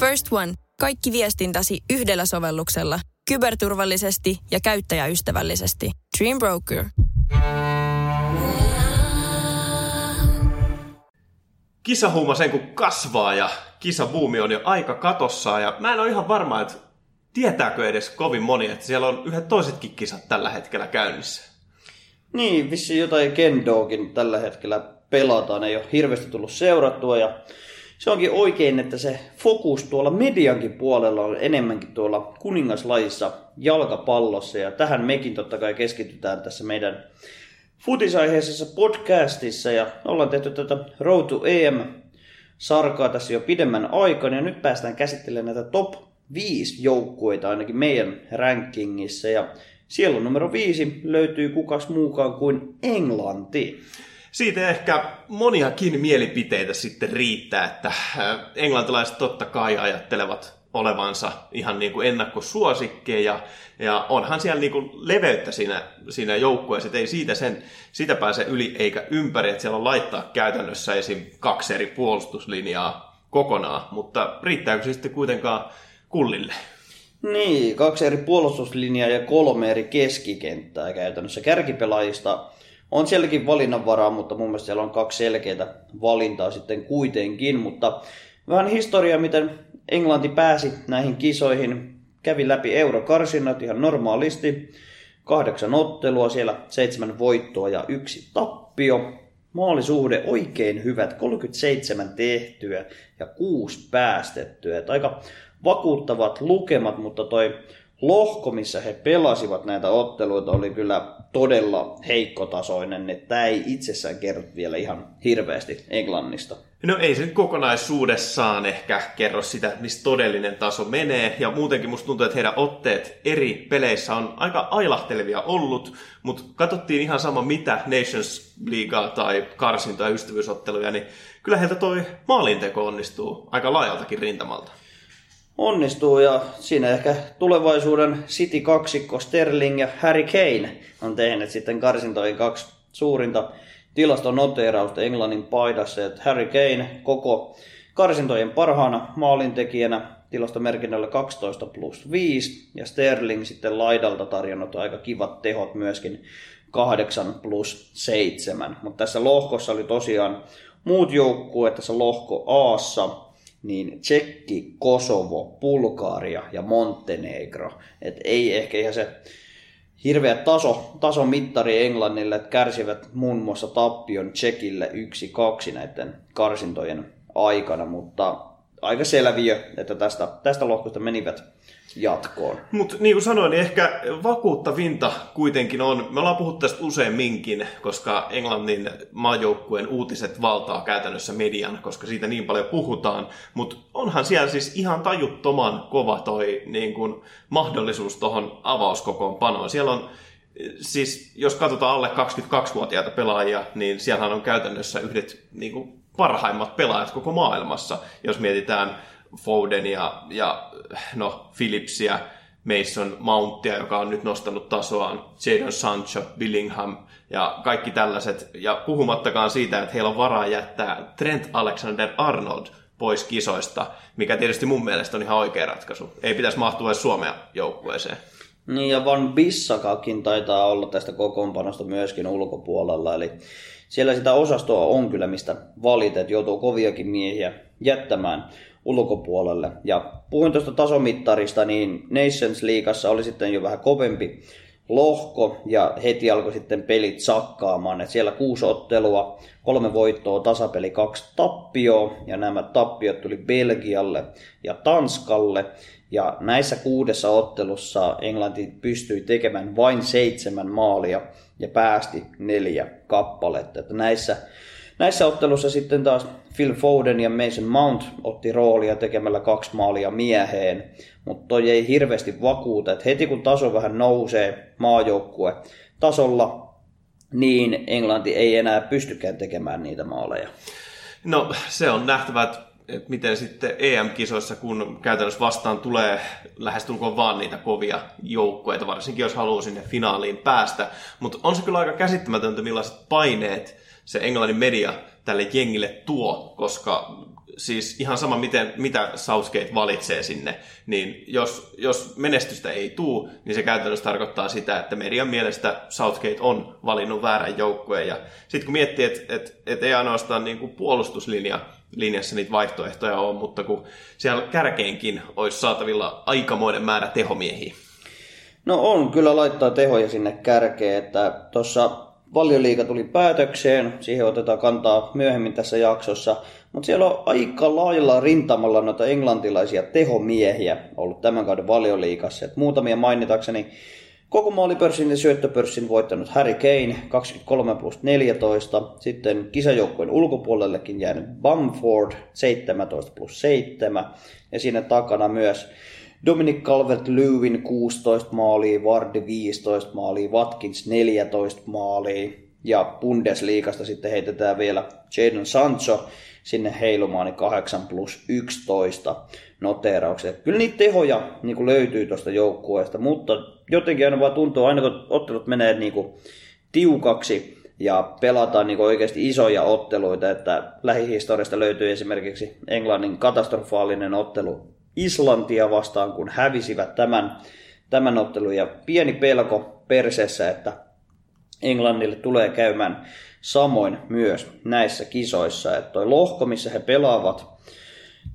First One. Kaikki viestintäsi yhdellä sovelluksella. Kyberturvallisesti ja käyttäjäystävällisesti. Dream Broker. Kisahuuma sen kun kasvaa ja kisabuumi on jo aika katossa ja mä en ole ihan varma, että tietääkö edes kovin moni, että siellä on yhdet toisetkin kisat tällä hetkellä käynnissä. Niin, vissi jotain kendoakin tällä hetkellä pelataan, ei ole hirveästi tullut seurattua ja se onkin oikein, että se fokus tuolla mediankin puolella on enemmänkin tuolla kuningaslajissa jalkapallossa. Ja tähän mekin totta kai keskitytään tässä meidän futisaiheisessa podcastissa. Ja ollaan tehty tätä Road to EM sarkaa tässä jo pidemmän aikaa ja nyt päästään käsittelemään näitä top 5 joukkueita ainakin meidän rankingissa ja siellä numero 5 löytyy kukas muukaan kuin Englanti. Siitä ehkä moniakin mielipiteitä sitten riittää, että äh, englantilaiset totta kai ajattelevat olevansa ihan niin kuin ennakkosuosikkeja, ja onhan siellä niin kuin leveyttä siinä, siinä joukkueessa, ei siitä, sen, siitä pääse yli eikä ympäri, että siellä on laittaa käytännössä esim. kaksi eri puolustuslinjaa kokonaan, mutta riittääkö se sitten kuitenkaan kullille? Niin, kaksi eri puolustuslinjaa ja kolme eri keskikenttää käytännössä. Kärkipelaajista on sielläkin valinnanvaraa, mutta mun mielestä siellä on kaksi selkeää valintaa sitten kuitenkin. Mutta vähän historiaa, miten Englanti pääsi näihin kisoihin. Kävi läpi eurokarsinnat ihan normaalisti. Kahdeksan ottelua, siellä seitsemän voittoa ja yksi tappio. Maalisuhde oikein hyvät, 37 tehtyä ja kuusi päästettyä. Että aika vakuuttavat lukemat, mutta toi lohko, missä he pelasivat näitä otteluita, oli kyllä todella heikkotasoinen. Että tämä ei itsessään kerro vielä ihan hirveästi Englannista. No ei se nyt kokonaisuudessaan ehkä kerro sitä, missä todellinen taso menee. Ja muutenkin musta tuntuu, että heidän otteet eri peleissä on aika ailahtelevia ollut. Mutta katsottiin ihan sama mitä Nations Leaguea tai karsintoja ystävyysotteluja, niin kyllä heiltä toi maalinteko onnistuu aika laajaltakin rintamalta onnistuu ja siinä ehkä tulevaisuuden City kaksikko Sterling ja Harry Kane on tehnyt sitten karsintojen kaksi suurinta tilastonoteerausta Englannin paidassa. Että Harry Kane koko karsintojen parhaana maalintekijänä tilastomerkinnällä 12 plus 5 ja Sterling sitten laidalta tarjonnut aika kivat tehot myöskin 8 plus 7. Mutta tässä lohkossa oli tosiaan muut joukkueet tässä lohko Aassa niin Tsekki, Kosovo, Bulgaria ja Montenegro. Et ei ehkä ihan se hirveä taso, tasomittari Englannille, että kärsivät muun muassa tappion Tsekille 1-2 näiden karsintojen aikana, mutta aika selviö, että tästä, tästä lohkosta menivät jatkoon. Mutta niin kuin sanoin, niin ehkä vakuuttavinta kuitenkin on, me ollaan puhuttu tästä useamminkin, koska Englannin maajoukkueen uutiset valtaa käytännössä median, koska siitä niin paljon puhutaan, mutta onhan siellä siis ihan tajuttoman kova toi niin kuin, mahdollisuus tuohon avauskokoonpanoon. Siellä on siis jos katsotaan alle 22-vuotiaita pelaajia, niin siellähän on käytännössä yhdet niin kuin, parhaimmat pelaajat koko maailmassa, jos mietitään Foden ja, ja no, Phillipsia, Mason Mountia, joka on nyt nostanut tasoaan, Jadon Sancho, Billingham ja kaikki tällaiset. Ja puhumattakaan siitä, että heillä on varaa jättää Trent Alexander-Arnold pois kisoista, mikä tietysti mun mielestä on ihan oikea ratkaisu. Ei pitäisi mahtua edes Suomea joukkueeseen. Niin ja Van Bissakakin taitaa olla tästä kokoonpanosta myöskin ulkopuolella, eli siellä sitä osastoa on kyllä, mistä valitet joutuu koviakin miehiä jättämään ulkopuolelle. Ja puhuin tuosta tasomittarista, niin Nations Leagueassa oli sitten jo vähän kovempi lohko ja heti alkoi sitten pelit sakkaamaan. Et siellä kuusi ottelua, kolme voittoa, tasapeli, kaksi tappioa ja nämä tappiot tuli Belgialle ja Tanskalle. Ja näissä kuudessa ottelussa Englanti pystyi tekemään vain seitsemän maalia ja päästi neljä kappaletta. Että näissä, näissä ottelussa sitten taas Phil Foden ja Mason Mount otti roolia tekemällä kaksi maalia mieheen, mutta toi ei hirveästi vakuuta, että heti kun taso vähän nousee maajoukkue tasolla, niin Englanti ei enää pystykään tekemään niitä maaleja. No se on nähtävä, että miten sitten EM-kisoissa, kun käytännössä vastaan tulee lähestulkoon vaan niitä kovia joukkueita, varsinkin jos haluaa sinne finaaliin päästä. Mutta on se kyllä aika käsittämätöntä, millaiset paineet se englannin media tälle jengille tuo, koska siis ihan sama, miten, mitä Southgate valitsee sinne, niin jos, jos menestystä ei tuu, niin se käytännössä tarkoittaa sitä, että median mielestä Southgate on valinnut väärän joukkueen. Ja sitten kun miettii, että et, et ei ainoastaan niin kuin puolustuslinja linjassa niitä vaihtoehtoja on, mutta kun siellä kärkeenkin olisi saatavilla aikamoinen määrä tehomiehiä. No on, kyllä laittaa tehoja sinne kärkeen, että tuossa Valioliiga tuli päätökseen, siihen otetaan kantaa myöhemmin tässä jaksossa, mutta siellä on aika lailla rintamalla noita englantilaisia tehomiehiä ollut tämän kauden valioliikassa. Et muutamia mainitakseni koko maalipörssin ja syöttöpörssin voittanut Harry Kane 23 plus 14. Sitten kisajoukkojen ulkopuolellekin jäänyt Bamford 17 plus 7. Ja siinä takana myös Dominic Calvert-Lewin 16 maalia, Vardy 15 maalia, Watkins 14 maalia ja Bundesliigasta sitten heitetään vielä Jadon Sancho sinne heilumaan 8 niin plus 11 noteraukset. Kyllä niitä tehoja niin kuin löytyy tuosta joukkueesta, mutta jotenkin aina vaan tuntuu, aina kun ottelut menee niin kuin tiukaksi ja pelataan niin oikeasti isoja otteluita, että lähihistoriasta löytyy esimerkiksi Englannin katastrofaalinen ottelu Islantia vastaan, kun hävisivät tämän, tämän ottelun. Ja pieni pelko perseessä, että Englannille tulee käymään samoin myös näissä kisoissa. Että toi lohko, missä he pelaavat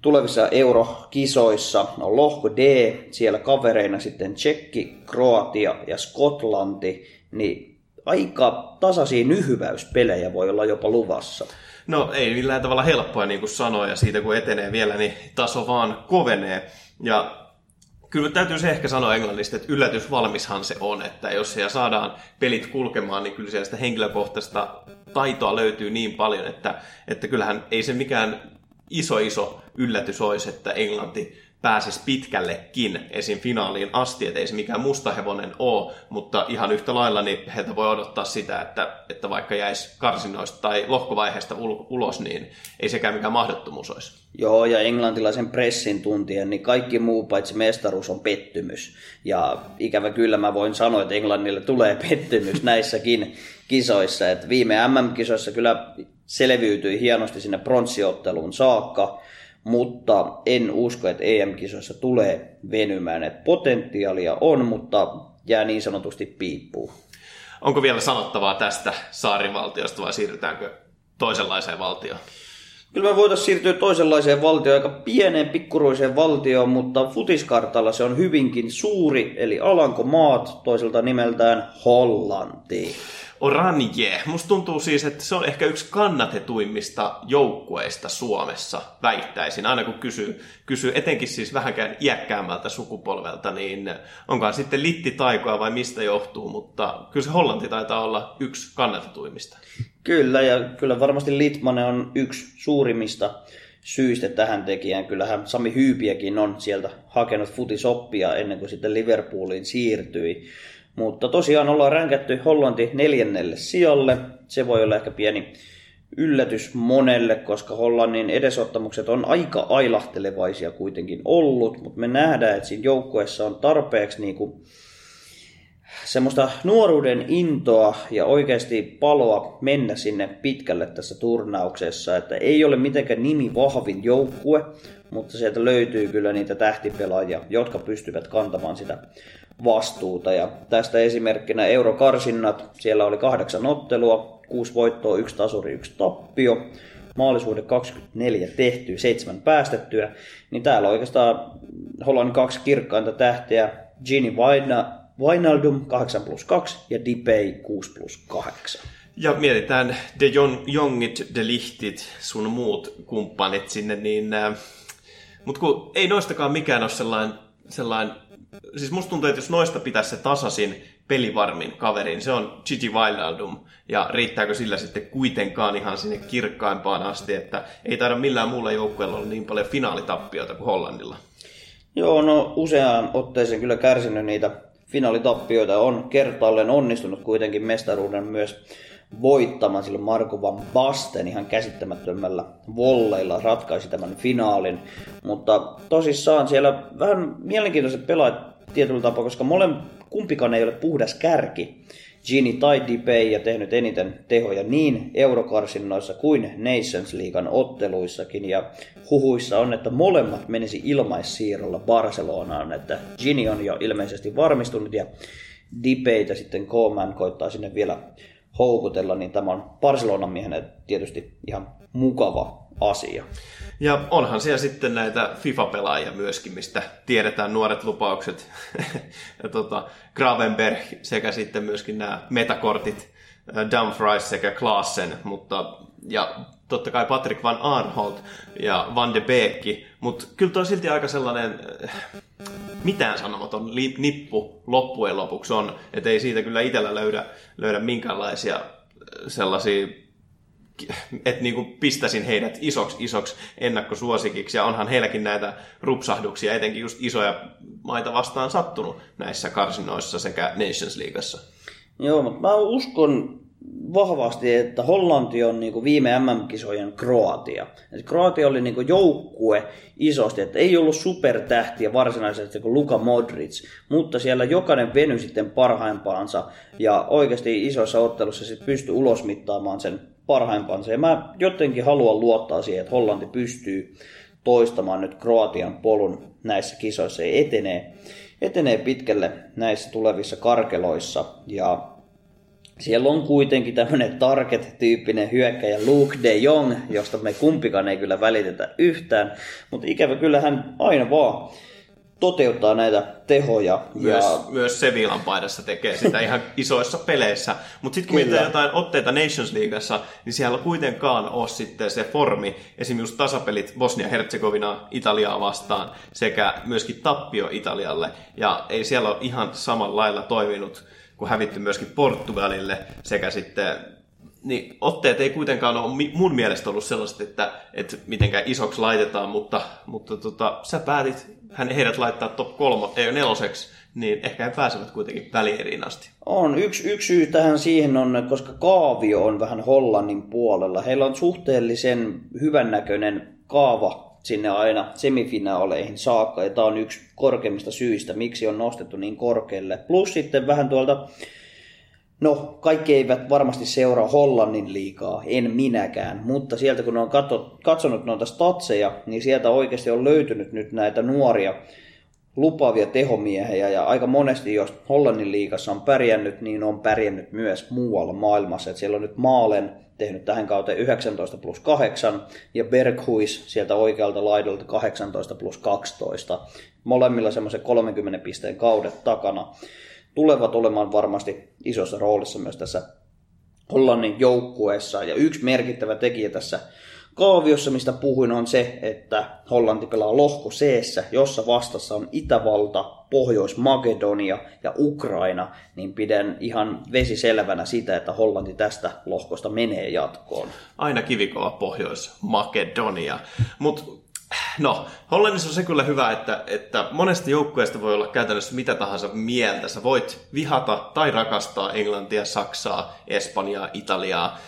tulevissa eurokisoissa, on lohko D, siellä kavereina sitten Tsekki, Kroatia ja Skotlanti, niin aika tasaisia nyhyväyspelejä voi olla jopa luvassa. No ei millään tavalla helppoa niin kuin sanoa, ja siitä kun etenee vielä, niin taso vaan kovenee. Ja kyllä täytyy se ehkä sanoa englannista, että yllätysvalmishan se on, että jos siellä saadaan pelit kulkemaan, niin kyllä siellä sitä henkilökohtaista taitoa löytyy niin paljon, että, että kyllähän ei se mikään iso iso yllätys olisi, että Englanti pääsisi pitkällekin esim. finaaliin asti, että ei se mikään musta hevonen ole, mutta ihan yhtä lailla niin heiltä voi odottaa sitä, että, että vaikka jäisi karsinoista tai lohkovaiheesta ulos, niin ei sekään mikään mahdottomuus olisi. Joo, ja englantilaisen pressin tuntien, niin kaikki muu paitsi mestaruus on pettymys. Ja ikävä kyllä mä voin sanoa, että Englannille tulee pettymys näissäkin kisoissa. Että viime MM-kisoissa kyllä selviytyi hienosti sinne pronssiotteluun saakka, mutta en usko, että EM-kisoissa tulee venymään. Et potentiaalia on, mutta jää niin sanotusti piippuun. Onko vielä sanottavaa tästä saarivaltiosta vai siirrytäänkö toisenlaiseen valtioon? Kyllä me voitaisiin siirtyä toisenlaiseen valtioon, aika pieneen pikkuruiseen valtioon, mutta futiskartalla se on hyvinkin suuri, eli Alankomaat, toiselta nimeltään Hollanti. Oranje. Musta tuntuu siis, että se on ehkä yksi kannatetuimmista joukkueista Suomessa, väittäisin. Aina kun kysyy, kysyy etenkin siis vähänkään iäkkäämmältä sukupolvelta, niin onkaan sitten litti taikoa vai mistä johtuu, mutta kyllä se Hollanti taitaa olla yksi kannatetuimmista. Kyllä, ja kyllä varmasti Litmanen on yksi suurimmista syistä tähän tekijään. Kyllähän Sami Hyypiäkin on sieltä hakenut futisoppia ennen kuin sitten Liverpooliin siirtyi. Mutta tosiaan ollaan ränkätty Hollanti neljännelle sijalle. Se voi olla ehkä pieni yllätys monelle, koska Hollannin edesottamukset on aika ailahtelevaisia kuitenkin ollut, mutta me nähdään, että siinä joukkueessa on tarpeeksi niin kuin semmoista nuoruuden intoa ja oikeasti paloa mennä sinne pitkälle tässä turnauksessa, että ei ole mitenkään nimi vahvin joukkue, mutta sieltä löytyy kyllä niitä tähtipelaajia, jotka pystyvät kantamaan sitä vastuuta. Ja tästä esimerkkinä eurokarsinnat, siellä oli kahdeksan ottelua, kuusi voittoa, yksi tasuri, yksi tappio, maalisuhde 24 tehtyä, seitsemän päästettyä, niin täällä oikeastaan Hollannin kaksi kirkkainta tähteä, Gini Wijnaldum 8 plus 2 ja Dipei 6 plus 8. Ja mietitään De Jongit, De Lichtit, sun muut kumppanit sinne, niin... Äh, mutta kun ei noistakaan mikään ole sellainen, sellainen siis musta tuntuu, että jos noista pitäisi se tasasin pelivarmin kaveri, niin se on Gigi Wijnaldum. Ja riittääkö sillä sitten kuitenkaan ihan sinne kirkkaimpaan asti, että ei taida millään muulla joukkueella olla niin paljon finaalitappioita kuin Hollannilla. Joo, no useaan otteeseen kyllä kärsinyt niitä finaalitappioita. On kertaalleen onnistunut kuitenkin mestaruuden myös voittamaan, sillä Marko Van Basten ihan käsittämättömällä volleilla ratkaisi tämän finaalin. Mutta tosissaan siellä vähän mielenkiintoiset pelaajat tietyllä tapaa, koska mole, kumpikaan ei ole puhdas kärki. Gini tai Dipei ja tehnyt eniten tehoja niin eurokarsinnoissa kuin Nations Leaguean otteluissakin. Ja huhuissa on, että molemmat menisi ilmaissiirrolla Barcelonaan, että Gini on jo ilmeisesti varmistunut ja Dipeitä sitten Koeman koittaa sinne vielä houkutella, niin tämä on Barcelonan miehenä tietysti ihan mukava asia. Ja onhan siellä sitten näitä FIFA-pelaajia myöskin, mistä tiedetään nuoret lupaukset. ja tota, Gravenberg sekä sitten myöskin nämä metakortit, äh, Dumfries sekä Klaassen, mutta ja totta kai Patrick Van Arnholt ja Van de Beekki, mutta kyllä toi silti aika sellainen äh, mitään sanomaton nippu loppujen lopuksi on, että ei siitä kyllä itsellä löydä, löydä minkäänlaisia äh, sellaisia että niin kuin pistäisin heidät isoksi, isoksi ennakkosuosikiksi, ja onhan heilläkin näitä rupsahduksia, etenkin just isoja maita vastaan sattunut näissä karsinoissa sekä Nations Leagueassa. Joo, mutta mä uskon vahvasti, että Hollanti on niin kuin viime MM-kisojen Kroatia. Et Kroatia oli niin kuin joukkue isosti, että ei ollut supertähtiä varsinaisesti kuin Luka Modric, mutta siellä jokainen veny sitten parhaimpaansa ja oikeasti isoissa ottelussa sitten pystyi ulosmittaamaan sen parhaimpansa. Ja mä jotenkin haluan luottaa siihen, että Hollanti pystyy toistamaan nyt Kroatian polun näissä kisoissa ja etenee, etenee pitkälle näissä tulevissa karkeloissa. Ja siellä on kuitenkin tämmöinen target-tyyppinen hyökkäjä Luke de Jong, josta me kumpikaan ei kyllä välitetä yhtään, mutta ikävä kyllä hän aina vaan toteuttaa näitä tehoja. Myös, ja... myös Sevillan paidassa tekee sitä ihan isoissa peleissä. Mutta sitten kun mietitään jotain otteita Nations Leagueassa, niin siellä kuitenkaan ole sitten se formi, esimerkiksi tasapelit Bosnia-Herzegovina Italiaa vastaan, sekä myöskin tappio Italialle. Ja ei siellä ole ihan samalla lailla toiminut, kun hävitty myöskin Portugalille, sekä sitten niin otteet ei kuitenkaan ole mun mielestä ollut sellaiset, että, että mitenkään isoksi laitetaan, mutta, mutta tota, sä päätit hän heidät laittaa top kolmo, ei neloseksi, niin ehkä he pääsevät kuitenkin välieriin asti. On. Yksi, yksi syy tähän siihen on, koska kaavio on vähän Hollannin puolella. Heillä on suhteellisen hyvännäköinen kaava sinne aina semifinaaleihin saakka, ja tämä on yksi korkeimmista syistä, miksi on nostettu niin korkealle. Plus sitten vähän tuolta No, kaikki eivät varmasti seuraa Hollannin liikaa, en minäkään, mutta sieltä kun on katsonut noita statseja, niin sieltä oikeasti on löytynyt nyt näitä nuoria lupaavia tehomiehiä ja aika monesti, jos Hollannin liigassa on pärjännyt, niin on pärjännyt myös muualla maailmassa. Et siellä on nyt Maalen tehnyt tähän kauteen 19 plus 8 ja Berghuis sieltä oikealta laidolta 18 plus 12. Molemmilla semmoisen 30 pisteen kaudet takana tulevat olemaan varmasti isossa roolissa myös tässä Hollannin joukkueessa. Ja yksi merkittävä tekijä tässä kaaviossa, mistä puhuin, on se, että Hollanti pelaa lohko c jossa vastassa on Itävalta, Pohjois-Makedonia ja Ukraina, niin pidän ihan vesiselvänä sitä, että Hollanti tästä lohkosta menee jatkoon. Aina kivikova Pohjois-Makedonia. Mutta No, Hollannissa on se kyllä hyvä, että, että monesta joukkueesta voi olla käytännössä mitä tahansa mieltä. Sä voit vihata tai rakastaa Englantia, Saksaa, Espanjaa, Italiaa,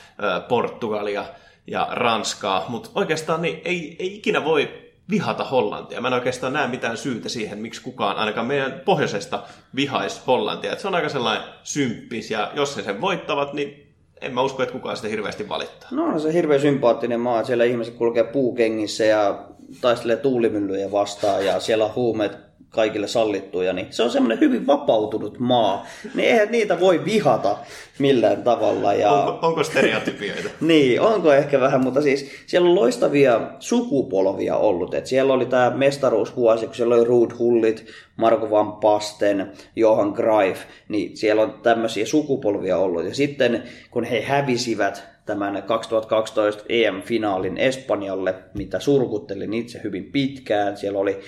Portugalia ja Ranskaa, mutta oikeastaan niin ei, ei ikinä voi vihata Hollantia. Mä en oikeastaan näe mitään syytä siihen, miksi kukaan ainakaan meidän pohjoisesta vihaisi Hollantia. Et se on aika sellainen symppis, ja jos he sen voittavat, niin en mä usko, että kukaan sitä hirveästi valittaa. No on se hirveän sympaattinen maa. Siellä ihmiset kulkee puukengissä ja taistelee tuulimyllyjä vastaan ja siellä on huumeet kaikille sallittuja, niin se on semmoinen hyvin vapautunut maa. Niin eihän niitä voi vihata millään tavalla. Ja... Onko, onko stereotypioita? niin, onko ehkä vähän, mutta siis siellä on loistavia sukupolvia ollut. Et siellä oli tämä mestaruusvuosi, kun siellä oli Ruud Hullit, Marko Van Pasten, Johan Greif, niin siellä on tämmöisiä sukupolvia ollut. Ja sitten kun he hävisivät tämän 2012 EM-finaalin Espanjalle, mitä surkuttelin itse hyvin pitkään. Siellä oli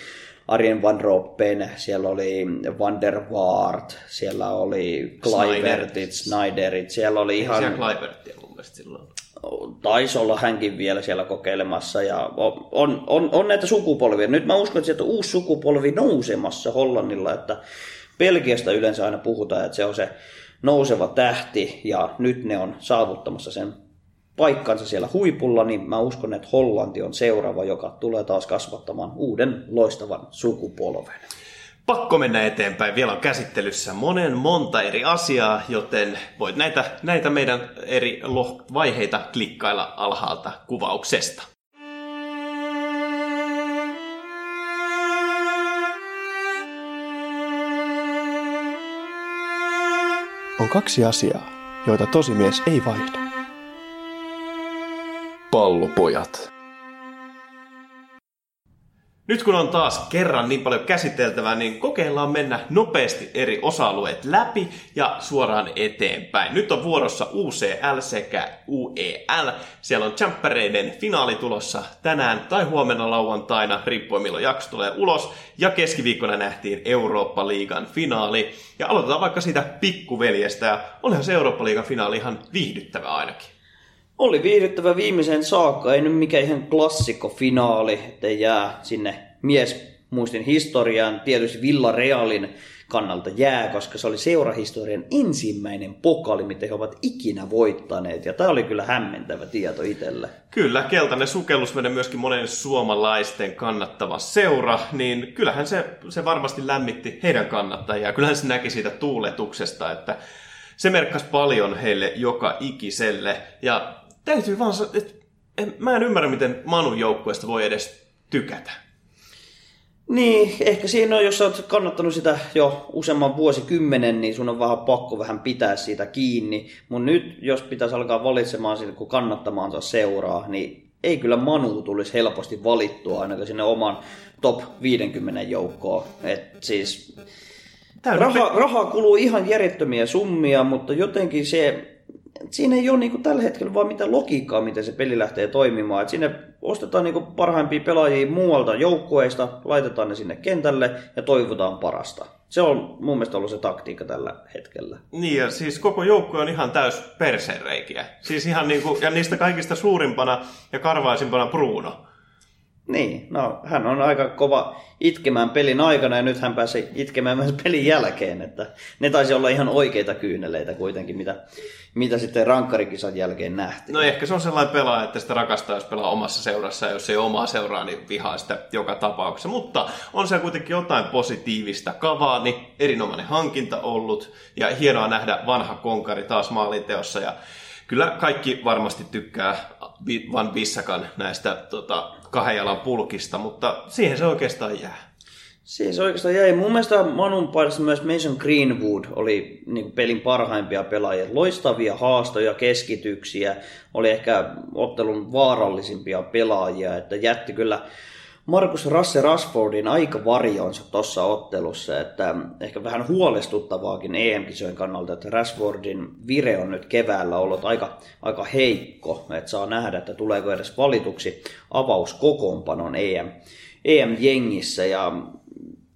Arjen Van Roppen, siellä oli Van der Waart, siellä oli Kluivertit, Snyderit, siellä oli ihan... Siellä Kluivertia mun mielestä silloin. Taisi olla hänkin vielä siellä kokeilemassa ja on, on, on näitä sukupolvia. Nyt mä uskon, että sieltä on uusi sukupolvi nousemassa Hollannilla, että Belgiasta yleensä aina puhutaan, että se on se nouseva tähti ja nyt ne on saavuttamassa sen paikkansa siellä huipulla, niin mä uskon, että Hollanti on seuraava, joka tulee taas kasvattamaan uuden loistavan sukupolven. pakko mennä eteenpäin. Vielä on käsittelyssä monen monta eri asiaa, joten voit näitä, näitä meidän eri vaiheita klikkailla alhaalta kuvauksesta. On kaksi asiaa, joita tosimies ei vaihda. Pallopojat. Nyt kun on taas kerran niin paljon käsiteltävää, niin kokeillaan mennä nopeasti eri osa-alueet läpi ja suoraan eteenpäin. Nyt on vuorossa UCL sekä UEL. Siellä on Champereiden finaali tulossa tänään tai huomenna lauantaina, riippuen milloin jakso tulee ulos. Ja keskiviikkona nähtiin Eurooppa-liigan finaali. Ja aloitetaan vaikka siitä pikkuveljestä. Ja olihan se Eurooppa-liigan finaali ihan viihdyttävä ainakin. Oli viihdyttävä viimeiseen saakka, ei nyt mikään ihan klassikko-finaali, ettei jää sinne mies muistin historiaan. Tietysti Villarealin kannalta jää, koska se oli seurahistorian ensimmäinen pokali, mitä he ovat ikinä voittaneet. Ja tämä oli kyllä hämmentävä tieto itselle. Kyllä, keltainen sukellus menee myöskin monen suomalaisten kannattava seura, niin kyllähän se, se varmasti lämmitti heidän kannattajia. Kyllähän se näki siitä tuuletuksesta, että se merkkasi paljon heille joka ikiselle. Ja täytyy vaan sanoa, että mä en ymmärrä, miten Manun joukkueesta voi edes tykätä. Niin, ehkä siinä on, jos olet kannattanut sitä jo useamman vuosikymmenen, niin sun on vähän pakko vähän pitää siitä kiinni. Mutta nyt, jos pitäisi alkaa valitsemaan siitä, kun kannattamaansa seuraa, niin ei kyllä Manu tulisi helposti valittua ainakaan sinne oman top 50 joukkoon. Et siis raha, rahaa kuluu ihan järjettömiä summia, mutta jotenkin se siinä ei ole niin tällä hetkellä vaan mitään logiikkaa, miten se peli lähtee toimimaan. Et sinne ostetaan niin parhaimpia pelaajia muualta joukkueista, laitetaan ne sinne kentälle ja toivotaan parasta. Se on mun mielestä ollut se taktiikka tällä hetkellä. Niin, ja siis koko joukkue on ihan täys persereikiä. Siis ihan niin kuin, ja niistä kaikista suurimpana ja karvaisimpana Bruno. Niin, no hän on aika kova itkemään pelin aikana ja nyt hän pääsi itkemään myös pelin jälkeen. Että ne taisi olla ihan oikeita kyyneleitä kuitenkin, mitä, mitä sitten rankkarikisan jälkeen nähtiin. No ehkä se on sellainen pelaaja, että sitä rakastaa, jos pelaa omassa seurassa ja jos ei omaa seuraa, niin vihaa sitä joka tapauksessa. Mutta on se kuitenkin jotain positiivista. Kavaani, erinomainen hankinta ollut ja hienoa nähdä vanha konkari taas maalinteossa ja kyllä kaikki varmasti tykkää Van Bissakan näistä tota, kahden jalan pulkista, mutta siihen se oikeastaan jää. Siihen se oikeastaan jäi. Mun mielestä Manun paidassa myös Mason Greenwood oli niin pelin parhaimpia pelaajia. Loistavia haastoja, keskityksiä, oli ehkä ottelun vaarallisimpia pelaajia, että jätti kyllä Markus Rasse Rashfordin aika varjoonsa tuossa ottelussa, että ehkä vähän huolestuttavaakin EM-kisojen kannalta, että Rashfordin vire on nyt keväällä ollut aika, aika heikko, että saa nähdä, että tuleeko edes valituksi avauskokoonpanon EM, EM-jengissä ja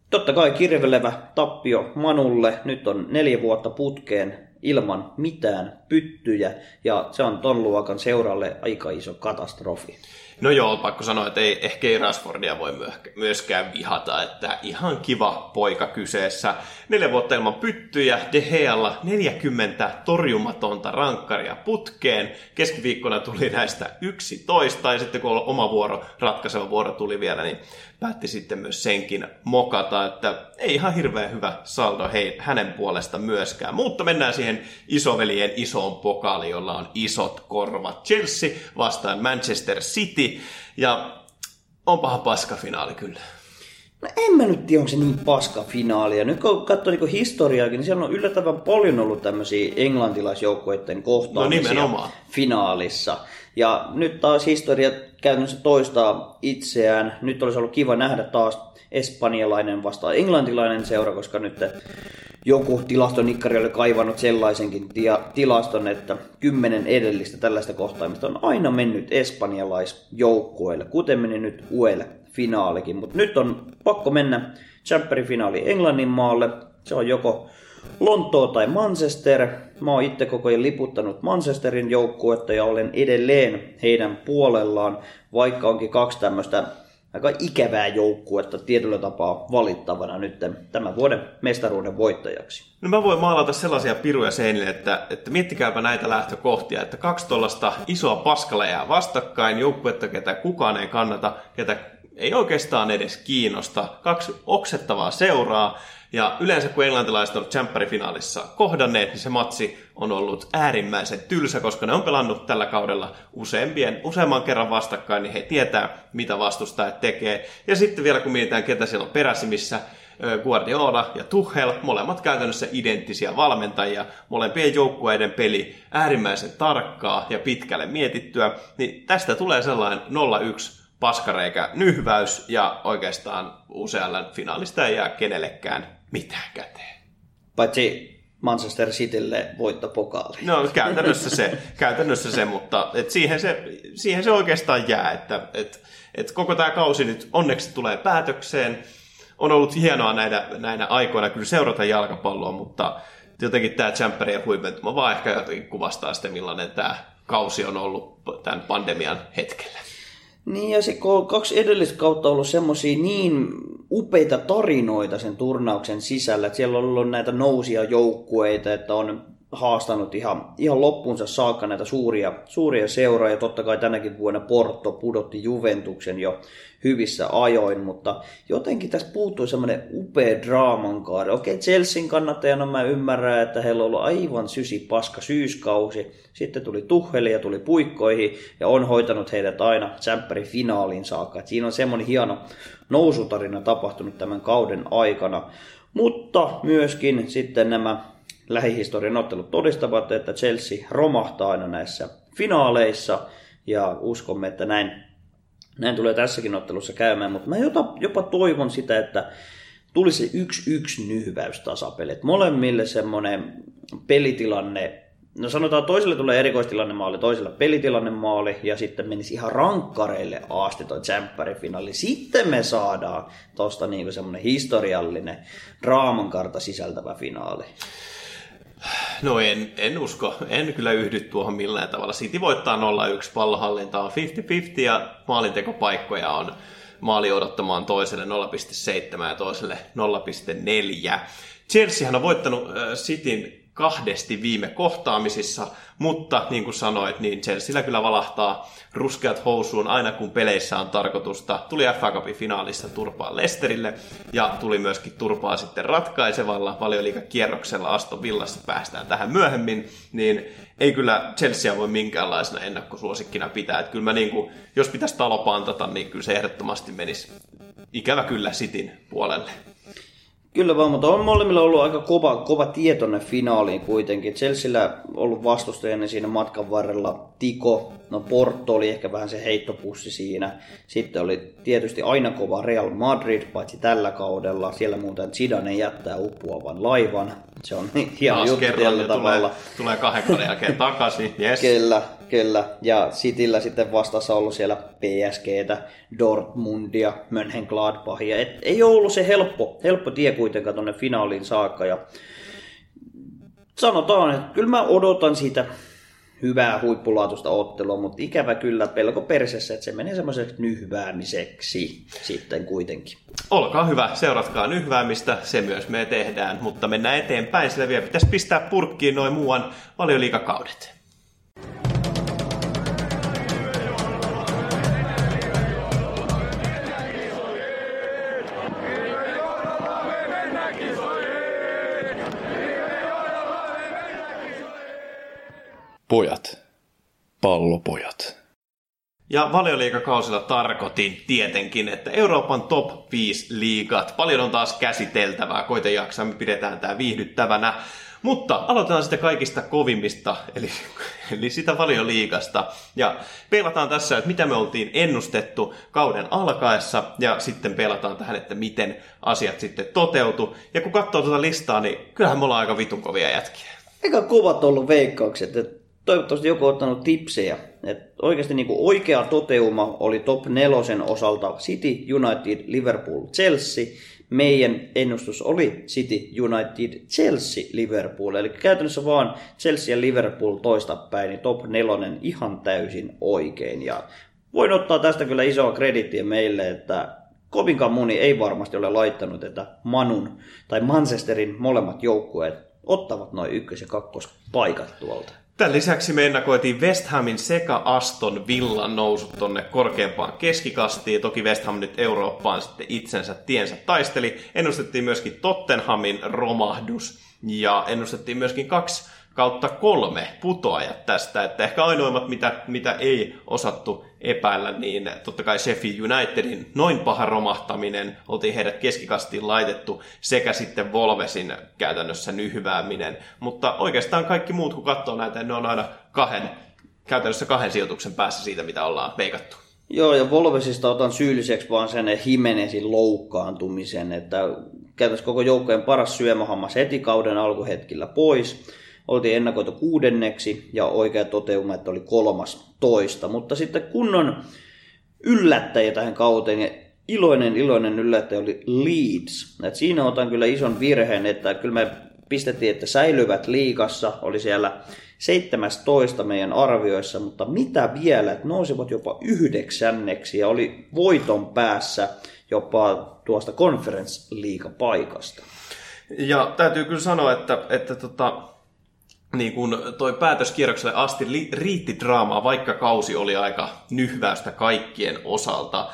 totta kai kirvelevä tappio Manulle, nyt on neljä vuotta putkeen ilman mitään pyttyjä. Ja se on ton luokan seuralle aika iso katastrofi. No joo, pakko sanoa, että ei, ehkä ei Rashfordia voi myöskään vihata, että ihan kiva poika kyseessä. Neljä vuotta ilman pyttyjä, De Gealla 40 torjumatonta rankkaria putkeen. Keskiviikkona tuli näistä 11, ja sitten kun oma vuoro, ratkaiseva vuoro tuli vielä, niin päätti sitten myös senkin mokata, että ei ihan hirveän hyvä saldo hei, hänen puolesta myöskään. Mutta mennään siihen isoveljen isoon pokaaliin, jolla on isot korvat. Chelsea vastaan Manchester City, ja onpahan paska finaali kyllä. No en mä nyt tiedä, onko se niin paska finaali. Ja nyt kun katsoo niin historiaakin, niin siellä on yllättävän paljon ollut tämmöisiä englantilaisjoukkueiden kohtaamisia no nimenomaan. finaalissa. Ja nyt taas historia käytännössä toistaa itseään. Nyt olisi ollut kiva nähdä taas espanjalainen vastaan englantilainen seura, koska nyt joku tilastonikkari oli kaivannut sellaisenkin tia, tilaston, että kymmenen edellistä tällaista kohtaamista on aina mennyt espanjalaisjoukkueelle, kuten meni nyt UEL finaalikin. Mutta nyt on pakko mennä Champerin finaali Englannin maalle. Se on joko Lontoo tai Manchester. Mä oon itse koko ajan liputtanut Manchesterin joukkuetta ja olen edelleen heidän puolellaan, vaikka onkin kaksi tämmöistä aika ikävää joukkuetta tietyllä tapaa valittavana nyt tämän vuoden mestaruuden voittajaksi. No mä voin maalata sellaisia piruja seinille, että, että miettikääpä näitä lähtökohtia, että kaksi tuollaista isoa paskalejaa vastakkain, joukkuetta, ketä kukaan ei kannata, ketä ei oikeastaan edes kiinnosta. Kaksi oksettavaa seuraa, ja yleensä kun englantilaiset on finaalissa kohdanneet, niin se matsi on ollut äärimmäisen tylsä, koska ne on pelannut tällä kaudella useampien, useamman kerran vastakkain, niin he tietää, mitä vastustajat tekee. Ja sitten vielä kun mietitään, ketä siellä on peräsimissä, Guardiola ja Tuchel, molemmat käytännössä identtisiä valmentajia, molempien joukkueiden peli äärimmäisen tarkkaa ja pitkälle mietittyä, niin tästä tulee sellainen 0-1 paskareikä nyhväys ja oikeastaan usealla finaalista ei jää kenellekään mitään käteen. Paitsi Manchester Citylle voittopokaali. No käytännössä se, käytännössä se mutta et siihen, se, siihen se oikeastaan jää, että et, et koko tämä kausi nyt onneksi tulee päätökseen. On ollut hienoa näinä, näinä aikoina kyllä seurata jalkapalloa, mutta jotenkin tämä Champerien huipentuma vaan ehkä jotenkin kuvastaa sitä, millainen tämä kausi on ollut tämän pandemian hetkellä. Niin ja se, kaksi edellistä kautta ollut semmoisia niin upeita tarinoita sen turnauksen sisällä, että siellä on ollut näitä nousia joukkueita, että on haastanut ihan, ihan loppuunsa saakka näitä suuria, suuria seuroja. Totta kai tänäkin vuonna Porto pudotti Juventuksen jo hyvissä ajoin, mutta jotenkin tässä puuttui semmoinen upea draaman kaari. Okei, Chelsean kannattajana mä ymmärrän, että heillä on ollut aivan sysi paska syyskausi. Sitten tuli Tuheli ja tuli puikkoihin ja on hoitanut heidät aina Champerin finaaliin saakka. Et siinä on semmoinen hieno nousutarina tapahtunut tämän kauden aikana. Mutta myöskin sitten nämä lähihistorian ottelut todistavat, että Chelsea romahtaa aina näissä finaaleissa ja uskomme, että näin, näin tulee tässäkin ottelussa käymään, mutta mä jopa, jopa toivon sitä, että tulisi yksi yksi nyhväys tasapeli. molemmille semmoinen pelitilanne, no sanotaan toiselle tulee erikoistilanne maali, toiselle pelitilanne maali ja sitten menisi ihan rankkareille asti toi finaali. Sitten me saadaan tosta niinku semmoinen historiallinen draamankarta sisältävä finaali. No en, en usko, en kyllä yhdy tuohon millään tavalla. City voittaa 0-1, pallohallinta on 50-50 ja maalintekopaikkoja on maali odottamaan toiselle 0,7 ja toiselle 0,4. Chelseahan on voittanut Cityn kahdesti viime kohtaamisissa, mutta niin kuin sanoit, niin Chelsea kyllä valahtaa ruskeat housuun aina kun peleissä on tarkoitusta. Tuli FA Cupin finaalissa turpaa Lesterille ja tuli myöskin turpaa sitten ratkaisevalla valioliikakierroksella Aston Villassa päästään tähän myöhemmin, niin ei kyllä Chelsea voi minkäänlaisena ennakkosuosikkina pitää. Että kyllä mä niin kuin, jos pitäisi talo pantata, niin kyllä se ehdottomasti menisi ikävä kyllä Sitin puolelle. Kyllä vaan, mutta on molemmilla ollut aika kova, kova tietoinen finaaliin kuitenkin. Chelsealla ollut vastustajana siinä matkan varrella Tiko, no Porto oli ehkä vähän se heittopussi siinä. Sitten oli tietysti aina kova Real Madrid, paitsi tällä kaudella. Siellä muuten Zidane jättää uppuavan laivan. Se on hieno juttu tällä tavalla. Tulee, tulee kahden jälkeen takaisin, yes. Kyllä, kyllä. Ja Cityllä sitten vastassa ollut siellä PSGtä, Dortmundia, Mönchengladbachia. Et ei ole ollut se helppo, helppo tie kuitenkaan tuonne finaaliin saakka. Ja sanotaan, että kyllä mä odotan siitä hyvää huippulaatuista ottelua, mutta ikävä kyllä pelko persessä, että se menee semmoiseksi nyhväämiseksi sitten kuitenkin. Olkaa hyvä, seuratkaa nyhväämistä, se myös me tehdään, mutta mennään eteenpäin, sillä vielä pitäisi pistää purkkiin noin muuan valioliikakaudet. Pojat. Pallopojat. Ja valioliikakausilla tarkoitin tietenkin, että Euroopan top 5 liigat. Paljon on taas käsiteltävää, koita jaksaa, me pidetään tämä viihdyttävänä. Mutta aloitetaan sitä kaikista kovimmista, eli, eli sitä valioliigasta. Ja pelataan tässä, että mitä me oltiin ennustettu kauden alkaessa, ja sitten pelataan tähän, että miten asiat sitten toteutu. Ja kun katsoo tuota listaa, niin kyllähän me ollaan aika vitun kovia jätkiä. Eikä kovat ollut veikkaukset, että toivottavasti joku on ottanut tipsejä. Et oikeasti niin kuin oikea toteuma oli top nelosen osalta City, United, Liverpool, Chelsea. Meidän ennustus oli City, United, Chelsea, Liverpool. Eli käytännössä vaan Chelsea ja Liverpool toista päin, niin top nelonen ihan täysin oikein. Ja voin ottaa tästä kyllä isoa kredittiä meille, että kovinkaan moni ei varmasti ole laittanut, että Manun tai Manchesterin molemmat joukkueet ottavat noin ykkös- ja kakkospaikat tuolta. Tämän lisäksi me ennakoitiin West Hamin sekä Aston Villan nousut tonne korkeampaan keskikastiin. Toki West Ham nyt Eurooppaan sitten itsensä tiensä taisteli. Ennustettiin myöskin Tottenhamin romahdus. Ja ennustettiin myöskin kaksi kautta kolme putoajat tästä, että ehkä ainoimmat, mitä, mitä ei osattu epäillä, niin totta kai Sheffield Unitedin noin paha romahtaminen, oltiin heidät keskikastiin laitettu, sekä sitten Volvesin käytännössä nyhvääminen, mutta oikeastaan kaikki muut, kun katsoo näitä, ne on aina kahden, käytännössä kahden sijoituksen päässä siitä, mitä ollaan veikattu. Joo, ja Volvesista otan syylliseksi vaan sen Himenesin loukkaantumisen, että käytännössä koko joukkojen paras syömähammas heti kauden alkuhetkillä pois oltiin ennakoitu kuudenneksi ja oikea toteuma, että oli kolmas toista. Mutta sitten kunnon yllättäjä tähän kauteen ja iloinen, iloinen yllättäjä oli Leeds. Et siinä otan kyllä ison virheen, että kyllä me pistettiin, että säilyvät liikassa, oli siellä 17 meidän arvioissa, mutta mitä vielä, että nousivat jopa yhdeksänneksi ja oli voiton päässä jopa tuosta conference paikasta. Ja täytyy kyllä sanoa, että, että tota, niin kun toi päätöskierrokselle asti riitti draamaa, vaikka kausi oli aika nyhväystä kaikkien osalta.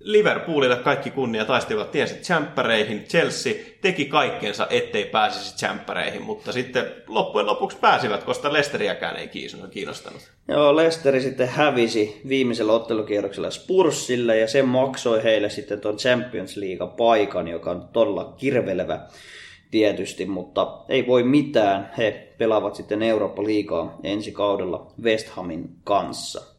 Liverpoolille kaikki kunnia taistelivat tiensä tsemppäreihin. Chelsea teki kaikkeensa, ettei pääsisi tsemppäreihin, mutta sitten loppujen lopuksi pääsivät, koska Lesteriäkään ei kiinnostanut. Joo, Lesteri sitten hävisi viimeisellä ottelukierroksella Spursille ja se maksoi heille sitten tuon Champions League-paikan, joka on todella kirvelevä tietysti, mutta ei voi mitään. He pelaavat sitten Eurooppa-liigaa ensi kaudella West Hamin kanssa.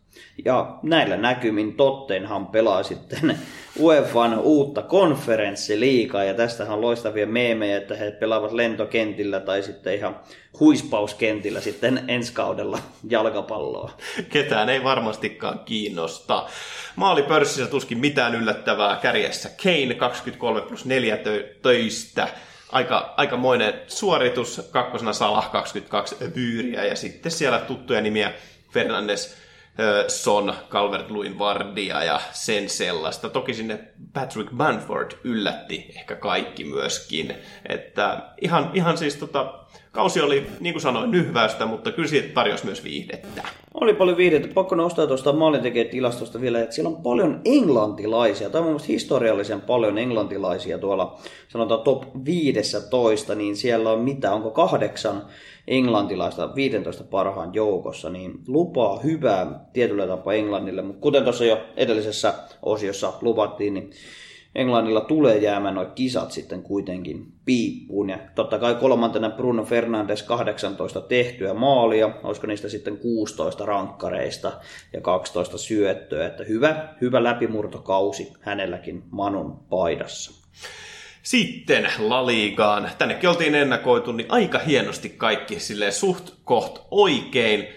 Ja näillä näkymin Tottenham pelaa sitten UEFAn uutta konferenssiliigaa, ja tästähän on loistavia meemejä, että he pelaavat lentokentillä tai sitten ihan huispauskentillä sitten ensi kaudella jalkapalloa. Ketään ei varmastikaan kiinnosta. Maalipörssissä tuskin mitään yllättävää kärjessä. Kane 23 plus 4 töistä aika, aikamoinen suoritus, kakkosena Salah 22 vyyriä ja sitten siellä tuttuja nimiä Fernandes, Son, Calvert-Lewin Vardia ja sen sellaista. Toki sinne Patrick Banford yllätti ehkä kaikki myöskin. Että ihan, ihan siis tota, kausi oli, niin kuin sanoin, nyhväystä, mutta kyllä siitä tarjosi myös viihdettä. Oli paljon viihdettä. Pakko nostaa tuosta tilastosta vielä, että siellä on paljon englantilaisia, tai mun historiallisen paljon englantilaisia tuolla, sanotaan top 15, niin siellä on mitä, onko kahdeksan englantilaista 15 parhaan joukossa, niin lupaa hyvää tietyllä tapaa Englannille, mutta kuten tuossa jo edellisessä osiossa luvattiin, niin Englannilla tulee jäämään nuo kisat sitten kuitenkin piippuun. Ja totta kai kolmantena Bruno Fernandes 18 tehtyä maalia, olisiko niistä sitten 16 rankkareista ja 12 syöttöä. Että hyvä, hyvä läpimurtokausi hänelläkin Manun paidassa. Sitten La Ligaan. Tännekin oltiin ennakoitu, niin aika hienosti kaikki sille suht koht oikein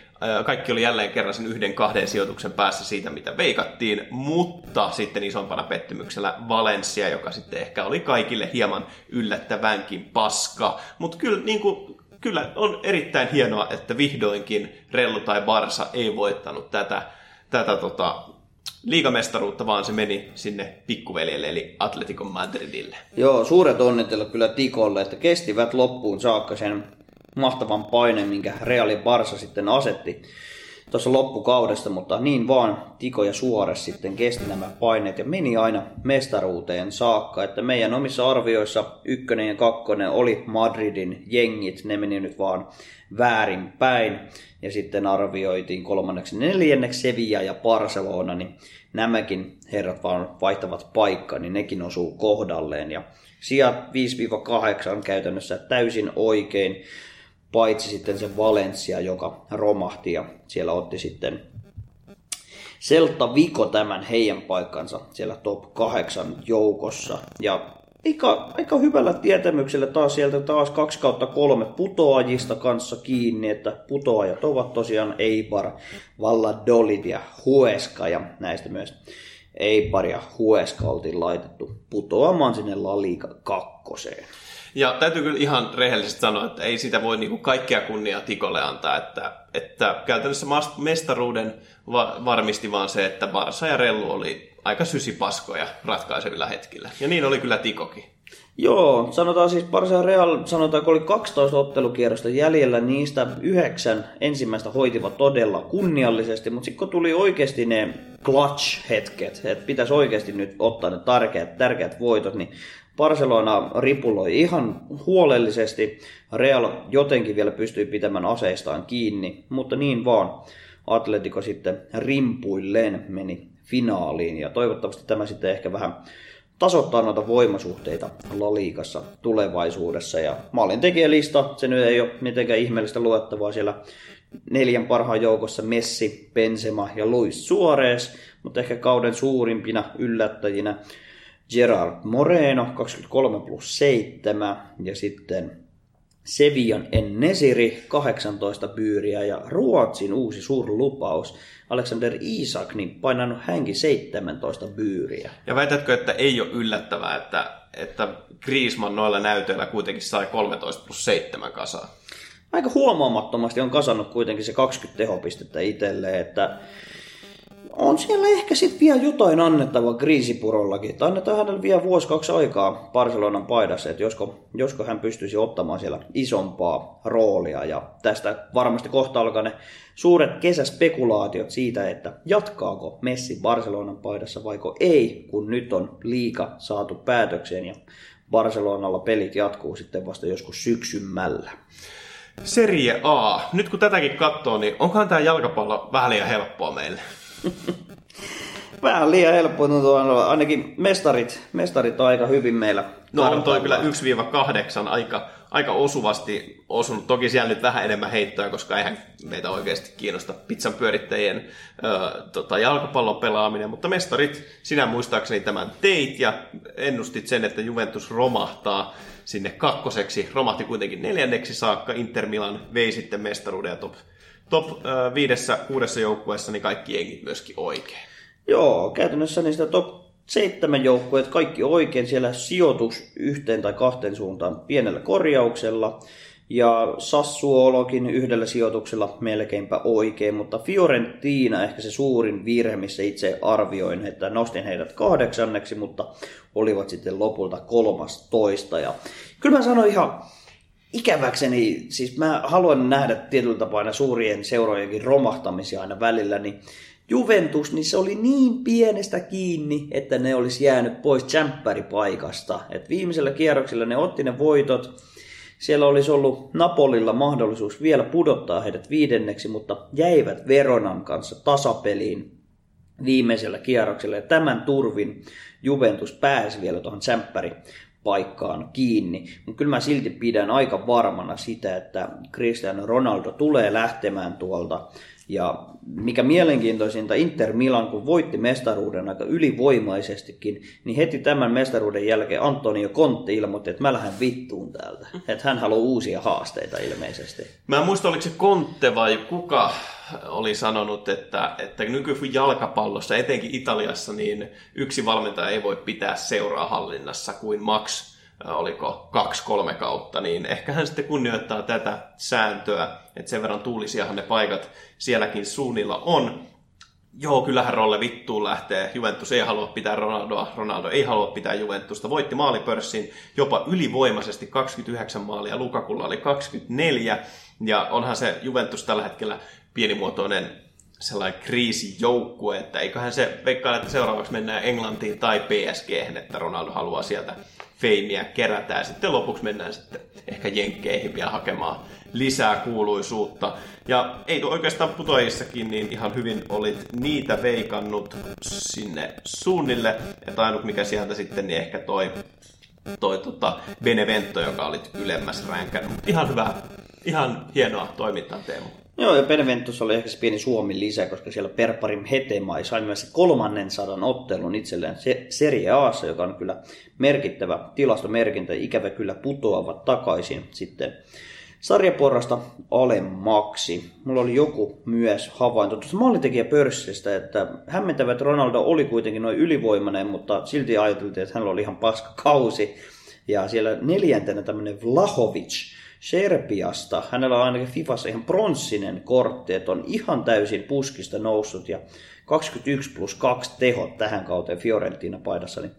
kaikki oli jälleen kerran sen yhden kahden sijoituksen päässä siitä, mitä veikattiin, mutta sitten isompana pettymyksellä Valencia, joka sitten ehkä oli kaikille hieman yllättävänkin paska. Mutta kyllä, niin kuin, kyllä on erittäin hienoa, että vihdoinkin Rellu tai Barsa ei voittanut tätä, tätä tota, liigamestaruutta, vaan se meni sinne pikkuveljelle, eli Atletico Madridille. Joo, suuret onnittelut kyllä Tikolle, että kestivät loppuun saakka sen mahtavan paineen, minkä Reali Barsa sitten asetti tuossa loppukaudesta, mutta niin vaan Tiko ja Suores sitten kesti nämä paineet ja meni aina mestaruuteen saakka, että meidän omissa arvioissa ykkönen ja kakkonen oli Madridin jengit, ne meni nyt vaan väärin päin. Ja sitten arvioitiin kolmanneksi neljänneksi Sevilla ja Barcelona, niin nämäkin herrat vaan vaihtavat paikkaa, niin nekin osuu kohdalleen. Ja sijat 5-8 on käytännössä täysin oikein paitsi sitten se Valencia, joka romahti ja siellä otti sitten Selta Viko tämän heidän paikkansa siellä top 8 joukossa. Ja aika, aika hyvällä tietämyksellä taas sieltä taas 2 kautta kolme putoajista kanssa kiinni, että putoajat ovat tosiaan Eibar, Valladolid ja Huesca ja näistä myös Eibar ja Huesca oltiin laitettu putoamaan sinne La Liga kakkoseen. Ja täytyy kyllä ihan rehellisesti sanoa, että ei sitä voi niinku kaikkea kunniaa Tikolle antaa, että, että käytännössä mestaruuden va- varmisti vaan se, että Barsa ja Rellu oli aika sysipaskoja ratkaisevilla hetkillä. Ja niin oli kyllä Tikokin. Joo, sanotaan siis Barça Real, sanotaan, kun oli 12 ottelukierrosta jäljellä, niistä yhdeksän ensimmäistä hoitivat todella kunniallisesti, mutta sitten kun tuli oikeasti ne clutch-hetket, että pitäisi oikeasti nyt ottaa ne tärkeät, tärkeät voitot, niin Barcelona ripuloi ihan huolellisesti. Real jotenkin vielä pystyi pitämään aseistaan kiinni, mutta niin vaan. Atletico sitten rimpuilleen meni finaaliin ja toivottavasti tämä sitten ehkä vähän tasoittaa noita voimasuhteita La Ligassa tulevaisuudessa. Ja maalintekijälista, se nyt ei ole mitenkään ihmeellistä luettavaa siellä neljän parhaan joukossa Messi, Benzema ja Luis Suarez, mutta ehkä kauden suurimpina yllättäjinä Gerard Moreno 23 plus 7 ja sitten Sevian Ennesiri 18 byyriä ja Ruotsin uusi suurlupaus Alexander Isak niin painanut hänkin 17 byyriä. Ja väitätkö, että ei ole yllättävää, että, että Griezmann noilla näytöillä kuitenkin sai 13 plus 7 kasaan? Aika huomaamattomasti on kasannut kuitenkin se 20 tehopistettä itselleen, että on siellä ehkä sitten vielä jotain annettavaa kriisipurollakin. Että annetaan hänelle vielä vuosi kaksi aikaa Barcelonan paidassa, että josko, josko hän pystyisi ottamaan siellä isompaa roolia. Ja tästä varmasti kohta alkaa ne suuret kesäspekulaatiot siitä, että jatkaako Messi Barcelonan paidassa vaiko ei, kun nyt on liika saatu päätökseen ja Barcelonalla pelit jatkuu sitten vasta joskus syksymällä. Serie A. Nyt kun tätäkin katsoo, niin onkohan tämä jalkapallo vähän liian helppoa meille? Vähän liian helppo tuntuu ainakin mestarit, mestarit on aika hyvin meillä. No on toi kyllä 1-8 aika, aika osuvasti osunut. Toki siellä nyt vähän enemmän heittoja, koska eihän meitä oikeasti kiinnosta pizzan pyörittäjien ö, tota, jalkapallon pelaaminen. Mutta mestarit, sinä muistaakseni tämän teit ja ennustit sen, että Juventus romahtaa sinne kakkoseksi. Romahti kuitenkin neljänneksi saakka. Inter Milan vei sitten mestaruuden ja top top äh, viidessä, kuudessa joukkueessa niin kaikki jengit myöskin oikein. Joo, käytännössä niistä top seitsemän joukkueet kaikki oikein. Siellä sijoitus yhteen tai kahteen suuntaan pienellä korjauksella. Ja Sassuolokin yhdellä sijoituksella melkeinpä oikein, mutta Fiorentina ehkä se suurin virhe, missä itse arvioin, että nostin heidät kahdeksanneksi, mutta olivat sitten lopulta kolmas toista. Ja kyllä mä sanoin ihan ikäväkseni, siis mä haluan nähdä tietyllä tapaa aina suurien seurojenkin romahtamisia aina välillä, niin Juventus, niin se oli niin pienestä kiinni, että ne olisi jäänyt pois paikasta. Et viimeisellä kierroksella ne otti ne voitot. Siellä olisi ollut Napolilla mahdollisuus vielä pudottaa heidät viidenneksi, mutta jäivät Veronan kanssa tasapeliin viimeisellä kierroksella. Ja tämän turvin Juventus pääsi vielä tuohon tsemppäri paikkaan kiinni. Mutta kyllä mä silti pidän aika varmana sitä, että Cristiano Ronaldo tulee lähtemään tuolta. Ja mikä mielenkiintoisinta, Inter Milan, kun voitti mestaruuden aika ylivoimaisestikin, niin heti tämän mestaruuden jälkeen Antonio Conte ilmoitti, että mä lähden vittuun täältä. Että hän haluaa uusia haasteita ilmeisesti. Mä en muista, oliko se Conte vai kuka oli sanonut, että, että jalkapallossa, etenkin Italiassa, niin yksi valmentaja ei voi pitää seuraa hallinnassa kuin Max oliko kaksi-kolme kautta, niin ehkä hän sitten kunnioittaa tätä sääntöä, että sen verran tuulisiahan ne paikat sielläkin suunnilla on. Joo, kyllähän Rolle vittuun lähtee. Juventus ei halua pitää Ronaldoa, Ronaldo ei halua pitää Juventusta. Voitti maalipörssin jopa ylivoimaisesti 29 maalia, Lukakulla oli 24. Ja onhan se Juventus tällä hetkellä pienimuotoinen sellainen kriisijoukkue, että eiköhän se veikkaa, että seuraavaksi mennään Englantiin tai PSG, että Ronaldo haluaa sieltä feimiä kerätä ja sitten lopuksi mennään sitten ehkä jenkkeihin vielä hakemaan lisää kuuluisuutta. Ja ei oikeastaan putoajissakin, niin ihan hyvin olit niitä veikannut sinne suunnille. Että ainut mikä sieltä sitten, niin ehkä toi, toi tota Benevento, joka oli ylemmässä ränkännyt. Ihan hyvä, ihan hienoa toimintaa Teemu. Joo, ja Beneventus oli ehkä se pieni Suomi lisä, koska siellä Perparim Hetemai sai myös kolmannen sadan ottelun itselleen Serie Aassa, joka on kyllä merkittävä tilastomerkintä. Ikävä kyllä putoavat takaisin sitten sarjaporrasta alemmaksi. Mulla oli joku myös havainto tuosta maalintekijäpörssistä, että hämmentävä, että Ronaldo oli kuitenkin noin ylivoimainen, mutta silti ajateltiin, että hänellä oli ihan paska kausi. Ja siellä neljäntenä tämmöinen Vlahovic, Serbiasta. Hänellä on ainakin Fifassa ihan pronssinen kortti, että on ihan täysin puskista noussut ja 21 plus 2 tehot tähän kauteen Fiorentina paidassa, niin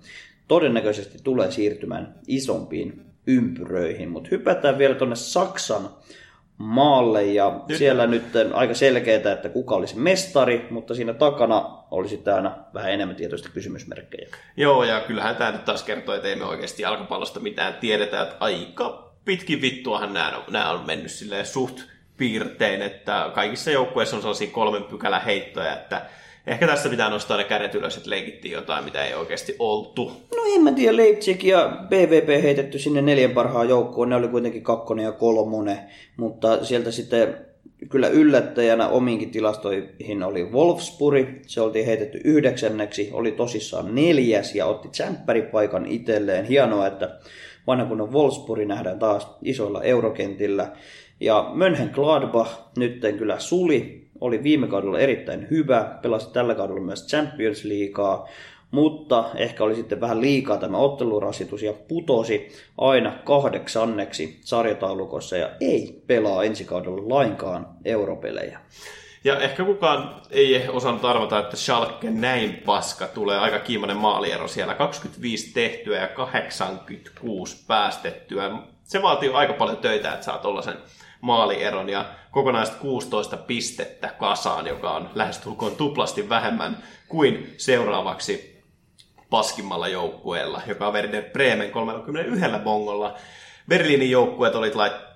todennäköisesti tulee siirtymään isompiin ympyröihin. Mutta hypätään vielä tuonne Saksan maalle ja nyt. siellä nyt aika selkeää, että kuka olisi mestari, mutta siinä takana olisi aina vähän enemmän tietoista kysymysmerkkejä. Joo, ja kyllähän tämä nyt taas kertoo, että ei me oikeasti jalkapallosta mitään tiedetä, että aika pitkin vittuahan nämä nämä on mennyt silleen suht piirtein, että kaikissa joukkueissa on sellaisia kolmen pykälän heittoja, että Ehkä tässä pitää nostaa ne kädet ylös, että leikittiin jotain, mitä ei oikeasti oltu. No en mä tiedä, Leipzig ja BVP heitetty sinne neljän parhaan joukkoon, ne oli kuitenkin kakkonen ja kolmonen, mutta sieltä sitten kyllä yllättäjänä omiinkin tilastoihin oli Wolfsburg, se oltiin heitetty yhdeksänneksi, oli tosissaan neljäs ja otti tsempäripaikan itselleen. Hienoa, että vanha kunnon Wolfsburg nähdään taas isoilla eurokentillä. Ja Mönchengladbach nyt kyllä suli oli viime kaudella erittäin hyvä, pelasi tällä kaudella myös Champions Leaguea, mutta ehkä oli sitten vähän liikaa tämä ottelurasitus ja putosi aina kahdeksanneksi sarjataulukossa ja ei pelaa ensi kaudella lainkaan europelejä. Ja ehkä kukaan ei osannut arvata, että Schalke näin paska tulee aika kiimainen maaliero siellä. 25 tehtyä ja 86 päästettyä. Se vaatii aika paljon töitä, että saa tuollaisen maalieron ja kokonaiset 16 pistettä kasaan, joka on lähestulkoon tuplasti vähemmän kuin seuraavaksi paskimmalla joukkueella, joka on Werder Bremen 31 bongolla. Berliinin joukkueet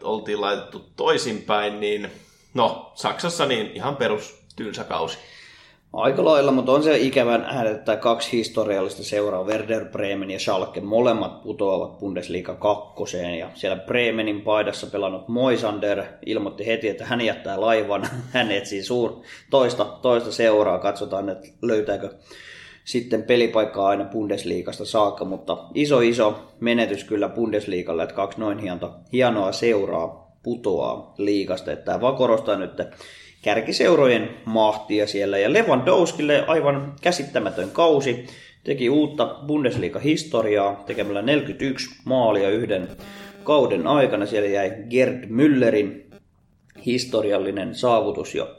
oltiin laitettu toisinpäin, niin no, Saksassa niin ihan perus tylsä kausi. Aika lailla, mutta on se ikävän että kaksi historiallista seuraa, Werder Bremen ja Schalke, molemmat putoavat Bundesliga kakkoseen ja siellä Bremenin paidassa pelannut Moisander ilmoitti heti, että hän jättää laivan, hän etsii suur, toista, toista seuraa, katsotaan, että löytääkö sitten pelipaikkaa aina Bundesliigasta saakka, mutta iso iso menetys kyllä Bundesliigalle, että kaksi noin hienoa, hienoa seuraa putoaa liigasta, että tämä vaan korostaa nyt, kärkiseurojen mahtia siellä. Ja Lewandowskille aivan käsittämätön kausi. Teki uutta Bundesliga-historiaa tekemällä 41 maalia yhden kauden aikana. Siellä jäi Gerd Müllerin historiallinen saavutus jo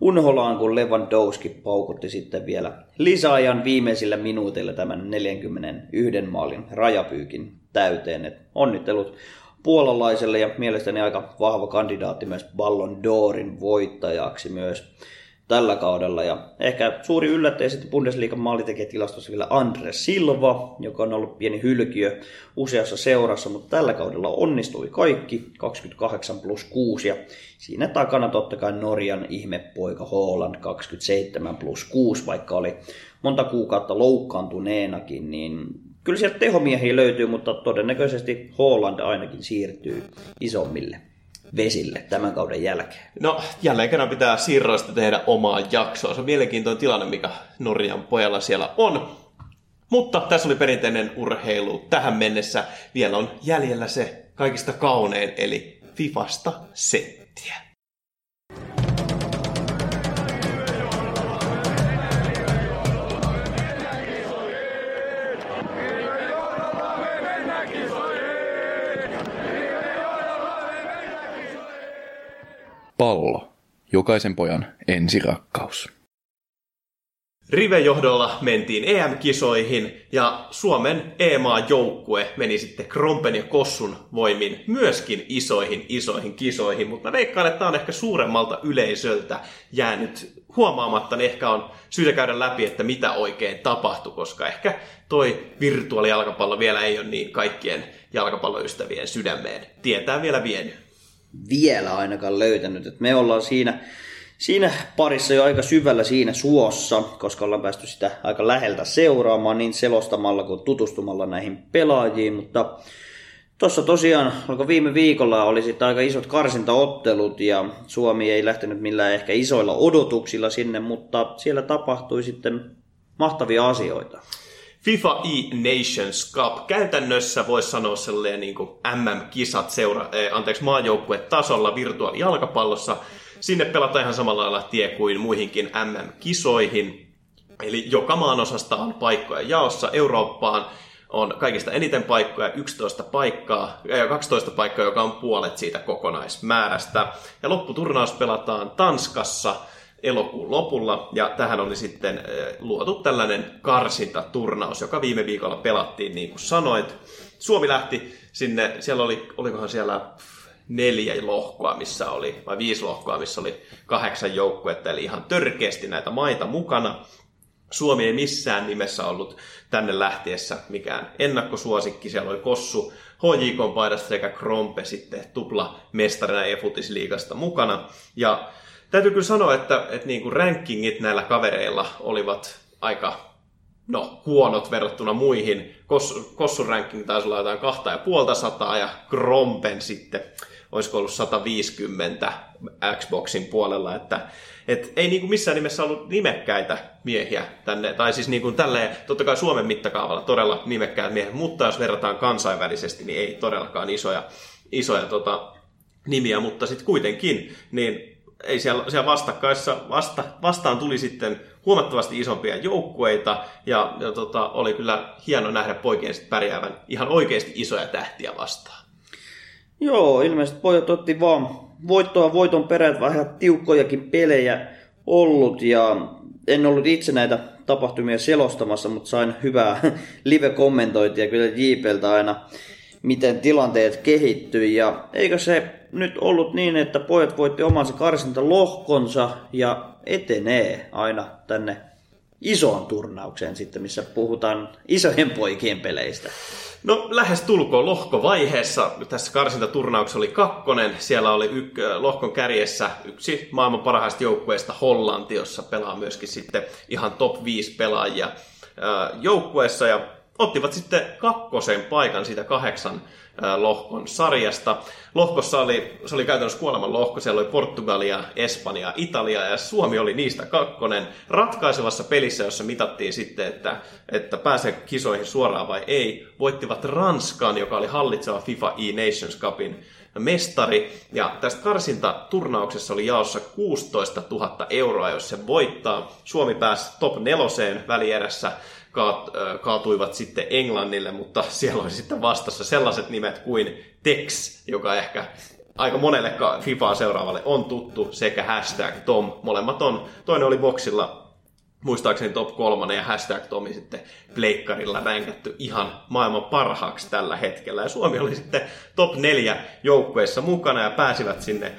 unholaan, kun Lewandowski paukutti sitten vielä lisäajan viimeisillä minuutilla tämän 41 maalin rajapyykin täyteen. Et onnittelut puolalaiselle ja mielestäni aika vahva kandidaatti myös Ballon d'Orin voittajaksi myös tällä kaudella. Ja ehkä suuri yllättäjä sitten Bundesliigan tilastossa vielä Andre Silva, joka on ollut pieni hylkiö useassa seurassa, mutta tällä kaudella onnistui kaikki, 28 plus 6, ja siinä takana totta kai Norjan ihmepoika Holland 27 plus 6, vaikka oli monta kuukautta loukkaantuneenakin, niin Kyllä sieltä tehomiehiä löytyy, mutta todennäköisesti Holland ainakin siirtyy isommille vesille tämän kauden jälkeen. No, jälleen kerran pitää siirroista tehdä omaa jaksoa. Se on mielenkiintoinen tilanne, mikä Norjan pojalla siellä on. Mutta tässä oli perinteinen urheilu tähän mennessä. Vielä on jäljellä se kaikista kaunein, eli Fifasta settiä. Pallo. Jokaisen pojan ensirakkaus. Rive-johdolla mentiin EM-kisoihin ja Suomen EMA-joukkue meni sitten Krompen ja Kossun voimin myöskin isoihin isoihin kisoihin, mutta veikkaan, että on ehkä suuremmalta yleisöltä jäänyt huomaamatta, niin ehkä on syytä käydä läpi, että mitä oikein tapahtui, koska ehkä toi virtuaalijalkapallo vielä ei ole niin kaikkien jalkapalloystävien sydämeen tietää vielä vienyt vielä ainakaan löytänyt. Et me ollaan siinä, siinä parissa jo aika syvällä siinä suossa, koska ollaan päästy sitä aika läheltä seuraamaan niin selostamalla kuin tutustumalla näihin pelaajiin, mutta Tuossa tosiaan, alkoi viime viikolla oli sitten aika isot karsintaottelut ja Suomi ei lähtenyt millään ehkä isoilla odotuksilla sinne, mutta siellä tapahtui sitten mahtavia asioita. FIFA E-Nations Cup. Käytännössä voisi sanoa sellainen niin kuin MM-kisat seura, eh, anteeksi, tasolla virtuaalijalkapallossa. Sinne pelataan ihan samalla lailla tie kuin muihinkin MM-kisoihin. Eli joka maan osasta on paikkoja jaossa. Eurooppaan on kaikista eniten paikkoja, 11 paikkaa, ja 12 paikkaa, joka on puolet siitä kokonaismäärästä. Ja lopputurnaus pelataan Tanskassa – elokuun lopulla, ja tähän oli sitten luotu tällainen karsintaturnaus, joka viime viikolla pelattiin, niin kuin sanoit. Suomi lähti sinne, siellä oli, olikohan siellä neljä lohkoa, missä oli, vai viisi lohkoa, missä oli kahdeksan joukkuetta, eli ihan törkeästi näitä maita mukana. Suomi ei missään nimessä ollut tänne lähtiessä mikään ennakkosuosikki. Siellä oli Kossu HJK paidasta sekä Krompe sitten tupla mestarina e-futisliigasta mukana. Ja täytyy kyllä sanoa, että, että niin kuin rankingit näillä kavereilla olivat aika no, huonot verrattuna muihin. Kos, Kossun ranking taisi olla jotain kahta ja puolta sataa ja Krompen sitten olisiko ollut 150 Xboxin puolella, että et ei niinku missään nimessä ollut nimekkäitä miehiä tänne, tai siis niinku tälleen, totta kai Suomen mittakaavalla todella nimekkäät miehet, mutta jos verrataan kansainvälisesti, niin ei todellakaan isoja, isoja tota, nimiä, mutta sitten kuitenkin, niin ei siellä, siellä vastakkaissa, vasta, vastaan tuli sitten huomattavasti isompia joukkueita, ja, ja tota, oli kyllä hieno nähdä poikien pärjäävän ihan oikeasti isoja tähtiä vastaan. Joo, ilmeisesti pojat otti vaan voittoa voiton perät vähän tiukkojakin pelejä ollut ja en ollut itse näitä tapahtumia selostamassa, mutta sain hyvää live-kommentointia kyllä JPltä aina, miten tilanteet kehittyi. Ja eikö se nyt ollut niin, että pojat voitti omansa karsinta lohkonsa ja etenee aina tänne isoon turnaukseen sitten, missä puhutaan isojen poikien peleistä. No lähes tulkoon lohkovaiheessa. Tässä karsintaturnauksessa oli kakkonen. Siellä oli yk, lohkon kärjessä yksi maailman parhaista joukkueista Hollanti, jossa pelaa myöskin sitten ihan top 5 pelaajia joukkueessa. Ja ottivat sitten kakkosen paikan siitä kahdeksan lohkon sarjasta. Lohkossa oli, se oli käytännössä kuoleman lohko, siellä oli Portugalia, Espanja, Italia ja Suomi oli niistä kakkonen ratkaisevassa pelissä, jossa mitattiin sitten, että, että pääsee kisoihin suoraan vai ei. Voittivat Ranskan, joka oli hallitseva FIFA E-Nations Cupin mestari. Ja tästä karsintaturnauksessa oli jaossa 16 000 euroa, jos se voittaa. Suomi pääsi top neloseen välierässä kaatuivat sitten Englannille, mutta siellä oli sitten vastassa sellaiset nimet kuin Tex, joka ehkä aika monelle FIFAa seuraavalle on tuttu, sekä hashtag Tom. Molemmat on, toinen oli boksilla muistaakseni top kolmonen ja hashtag Tomi sitten pleikkarilla ränkätty ihan maailman parhaaksi tällä hetkellä. Ja Suomi oli sitten top neljä joukkueessa mukana ja pääsivät sinne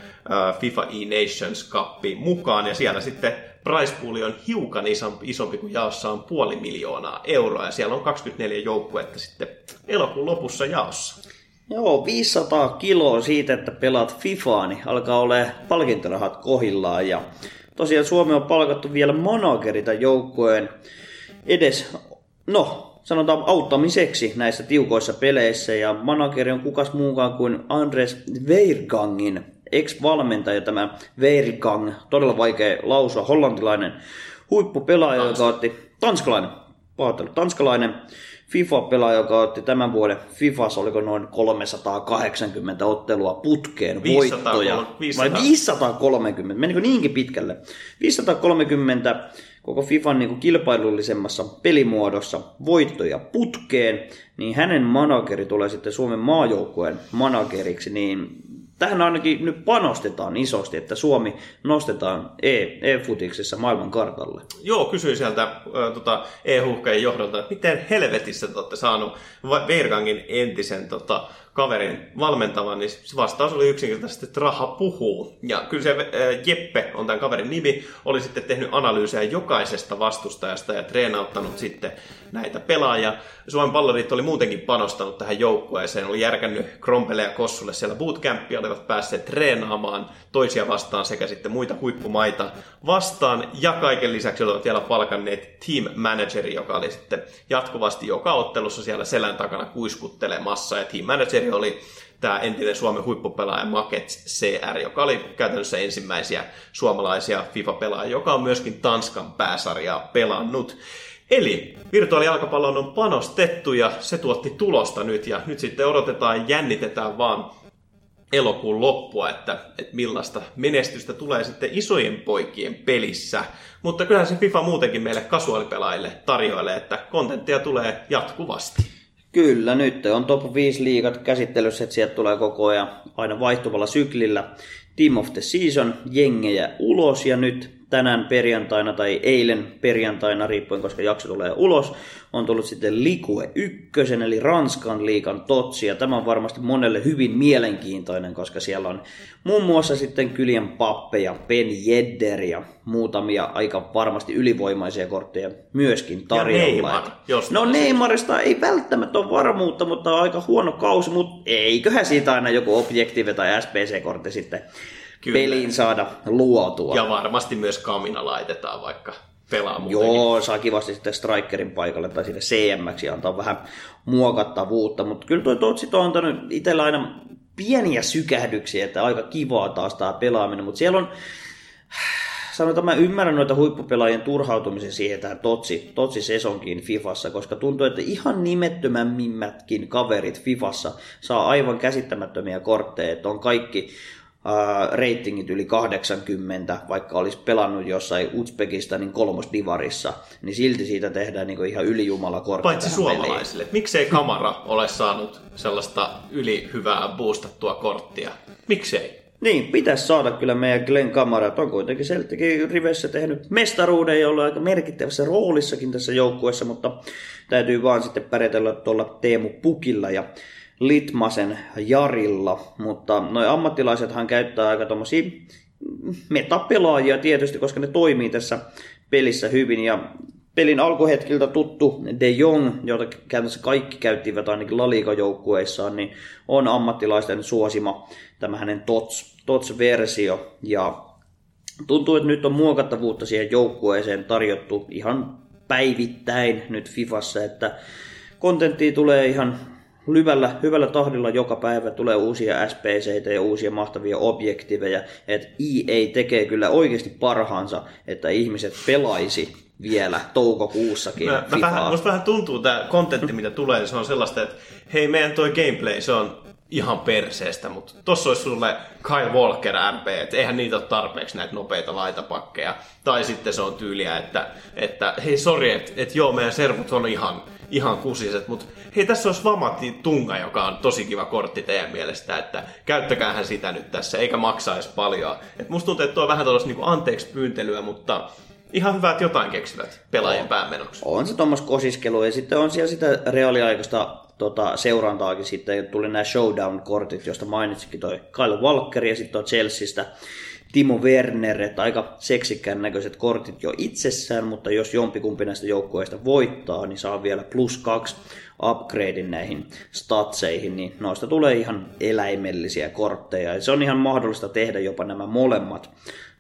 FIFA E-Nations Cupiin mukaan. Ja siellä sitten price pool on hiukan isompi kuin jaossa on puoli miljoonaa euroa. Ja siellä on 24 joukkuetta sitten elokuun lopussa jaossa. Joo, 500 kiloa siitä, että pelaat FIFAa, niin alkaa olla palkintorahat kohillaan. Ja tosiaan Suomi on palkattu vielä managerita joukkojen edes, no sanotaan auttamiseksi näissä tiukoissa peleissä. Ja manageri on kukas muukaan kuin Andres Veirgangin ex-valmentaja, tämä Veirgang, todella vaikea lausua, hollantilainen huippupelaaja, joka otti, tanskalainen, pahoittelu, tanskalainen FIFA-pelaaja, joka otti tämän vuoden FIFAssa, oliko noin 380 ottelua putkeen 500, voittoja. 500. Vai 530, menikö niinkin pitkälle? 530 koko FIFAn niin kilpailullisemmassa pelimuodossa voittoja putkeen, niin hänen manageri tulee sitten Suomen maajoukkueen manageriksi, niin tähän ainakin nyt panostetaan isosti, että Suomi nostetaan e- e-futiksessa maailman kartalle. Joo, kysyin sieltä äh, tota, e-huhkeen johdolta, että miten helvetissä te olette saanut Vergangin entisen tota, kaverin valmentavan, niin se vastaus oli yksinkertaisesti, että raha puhuu. Ja kyllä se äh, Jeppe on tämän kaverin nimi, oli sitten tehnyt analyysejä jokaisesta vastustajasta ja treenauttanut sitten näitä pelaajia. Suomen palloliitto oli muutenkin panostanut tähän joukkueeseen, oli järkännyt Krompele ja Kossulle siellä bootcampia, olivat päässeet treenaamaan toisia vastaan sekä sitten muita huippumaita vastaan. Ja kaiken lisäksi olivat vielä palkanneet team manageri, joka oli sitten jatkuvasti joka ottelussa siellä selän takana kuiskuttelemassa. Ja team manageri oli tämä entinen Suomen huippupelaaja Maket CR, joka oli käytännössä ensimmäisiä suomalaisia FIFA-pelaajia, joka on myöskin Tanskan pääsarjaa pelannut. Eli virtuaalijalkapallon on panostettu ja se tuotti tulosta nyt ja nyt sitten odotetaan ja jännitetään vaan elokuun loppua, että, että millaista menestystä tulee sitten isojen poikien pelissä. Mutta kyllähän se FIFA muutenkin meille kasuaalipelaajille tarjoilee, että kontenttia tulee jatkuvasti. Kyllä, nyt on top 5 liigat käsittelyssä, että sieltä tulee koko ajan aina vaihtuvalla syklillä Team of the Season jengejä ulos ja nyt tänään perjantaina tai eilen perjantaina, riippuen koska jakso tulee ulos, on tullut sitten Likue 1, eli Ranskan liikan totsi, ja tämä on varmasti monelle hyvin mielenkiintoinen, koska siellä on muun muassa sitten Kylien Pappe ja Ben Jedder ja muutamia aika varmasti ylivoimaisia kortteja myöskin tarjolla. Neymar, jos no. Neymarista ei välttämättä ole varmuutta, mutta on aika huono kausi, mutta eiköhän siitä aina joku objektiivi tai SPC-kortti sitten Kyllä. peliin saada luotua. Ja varmasti myös Kamina laitetaan vaikka pelaa muutenkin. Joo, saa kivasti sitten strikerin paikalle tai sinne ja antaa vähän muokattavuutta, mutta kyllä toi Totsit on antanut itsellä aina pieniä sykähdyksiä, että aika kivaa taas tämä pelaaminen, mutta siellä on, sanotaan mä ymmärrän noita huippupelaajien turhautumisen siihen tähän Totsi, Totsi Sesonkiin Fifassa, koska tuntuu, että ihan nimettömämmätkin kaverit Fifassa saa aivan käsittämättömiä kortteja, että on kaikki äh, ratingit yli 80, vaikka olisi pelannut jossain Uzbekistanin kolmosdivarissa, niin silti siitä tehdään niin ihan ylijumala kortti Paitsi tähän peliin. suomalaisille. Miksei Kamara ole saanut sellaista yli hyvää boostattua korttia? Miksei? Niin, pitäisi saada kyllä meidän Glenn Kamarat. On kuitenkin Celticin rivessä tehnyt mestaruuden ja ollut aika merkittävässä roolissakin tässä joukkueessa, mutta täytyy vaan sitten pärjätellä tuolla Teemu Pukilla ja Litmasen Jarilla. Mutta noi ammattilaisethan käyttää aika tommosia metapelaajia tietysti, koska ne toimii tässä pelissä hyvin ja pelin alkuhetkiltä tuttu De Jong, jota käytännössä kaikki käyttivät ainakin La Liga-joukkueissaan, niin on ammattilaisten suosima tämä hänen TOTS, TOTS-versio. Ja tuntuu, että nyt on muokattavuutta siihen joukkueeseen tarjottu ihan päivittäin nyt Fifassa, että kontenttia tulee ihan hyvällä, hyvällä tahdilla joka päivä tulee uusia SPCitä ja uusia mahtavia objektiveja, että EA tekee kyllä oikeasti parhaansa, että ihmiset pelaisi vielä toukokuussakin Mä, mä vähän, musta vähän tuntuu tämä kontentti, mitä tulee, niin se on sellaista, että hei, meidän toi gameplay, se on ihan perseestä, mutta tossa olisi sulle Kyle Walker MP, että eihän niitä ole tarpeeksi näitä nopeita laitapakkeja. Tai sitten se on tyyliä, että, että hei sori, että, että joo, meidän servut on ihan, ihan kusiset, mutta hei, tässä olisi Vamati Tunga, joka on tosi kiva kortti teidän mielestä, että käyttäkäähän sitä nyt tässä, eikä maksaisi paljon. Et musta tuntuu, että tuo on vähän tällaista niin anteeksi pyyntelyä, mutta ihan hyvä, että jotain keksivät pelaajien päämenoksi. On se tuommoista kosiskelua ja sitten on siellä sitä reaaliaikaista tota, seurantaakin sitten, tuli nämä showdown-kortit, josta mainitsikin toi Kyle Walker ja sitten on Chelseastä Timo Werner, että aika seksikkään näköiset kortit jo itsessään, mutta jos jompikumpi näistä joukkueista voittaa, niin saa vielä plus kaksi upgradein näihin statseihin, niin noista tulee ihan eläimellisiä kortteja. Ja se on ihan mahdollista tehdä jopa nämä molemmat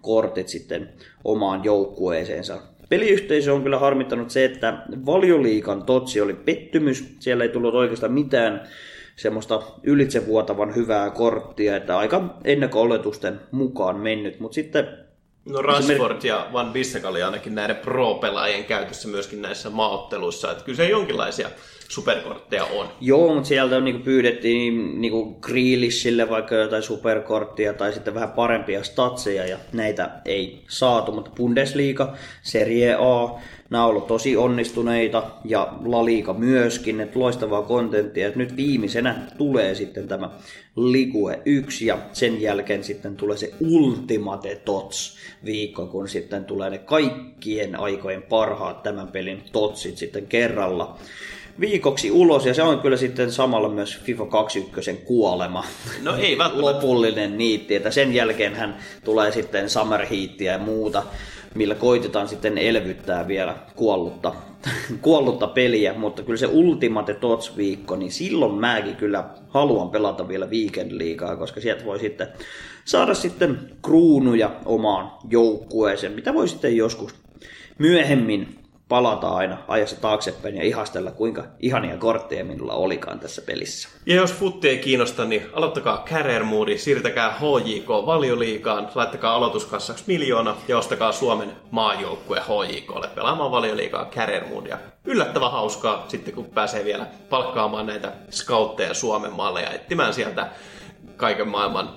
kortit sitten omaan joukkueeseensa. Peliyhteisö on kyllä harmittanut se, että valioliikan totsi oli pettymys. Siellä ei tullut oikeastaan mitään semmoista ylitsevuotavan hyvää korttia, että aika ennakko-oletusten mukaan mennyt. Mutta sitten No Rashford ja Van Bissek oli ainakin näiden pro-pelaajien käytössä myöskin näissä maaotteluissa, että kyllä se jonkinlaisia superkortteja on. Joo, mutta sieltä on, niinku pyydettiin niinku Grealishille vaikka jotain superkorttia tai sitten vähän parempia statseja ja näitä ei saatu, mutta Bundesliga, Serie A, nämä on ollut tosi onnistuneita ja La Liga myöskin, että loistavaa kontenttia. Et nyt viimeisenä tulee sitten tämä Ligue 1 ja sen jälkeen sitten tulee se Ultimate Tots viikko, kun sitten tulee ne kaikkien aikojen parhaat tämän pelin totsit sitten kerralla viikoksi ulos, ja se on kyllä sitten samalla myös FIFA 21 kuolema. No ei välttämättä. Lopullinen niitti, että sen jälkeen hän tulee sitten Summer Heatia ja muuta, millä koitetaan sitten elvyttää vielä kuollutta, kuollutta peliä, mutta kyllä se Ultimate Tots viikko, niin silloin mäkin kyllä haluan pelata vielä Weekend Liigaa, koska sieltä voi sitten saada sitten kruunuja omaan joukkueeseen, mitä voi sitten joskus myöhemmin palata aina ajassa taaksepäin ja ihastella, kuinka ihania kortteja minulla olikaan tässä pelissä. Ja jos futti ei kiinnosta, niin aloittakaa Moodi, siirtäkää HJK valioliigaan, laittakaa aloituskassaksi miljoona ja ostakaa Suomen maajoukkue HJKlle pelaamaan valioliigaa Career Moodia. Yllättävän hauskaa sitten, kun pääsee vielä palkkaamaan näitä scoutteja Suomen maalle ja etsimään sieltä kaiken maailman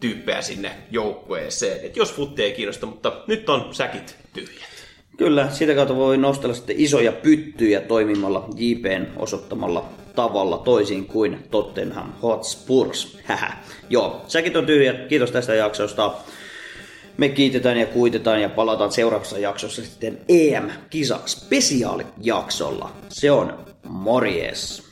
tyyppejä sinne joukkueeseen. Et jos futti ei kiinnosta, mutta nyt on säkit tyhjät. Kyllä, sitä kautta voi nostella sitten isoja pyttyjä toimimalla JPn osoittamalla tavalla toisin kuin Tottenham Hotspurs. Hähä. Joo, säkin on tyhjä. Kiitos tästä jaksosta. Me kiitetään ja kuitetaan ja palataan seuraavassa jaksossa sitten EM-kisa spesiaalijaksolla. Se on morjes!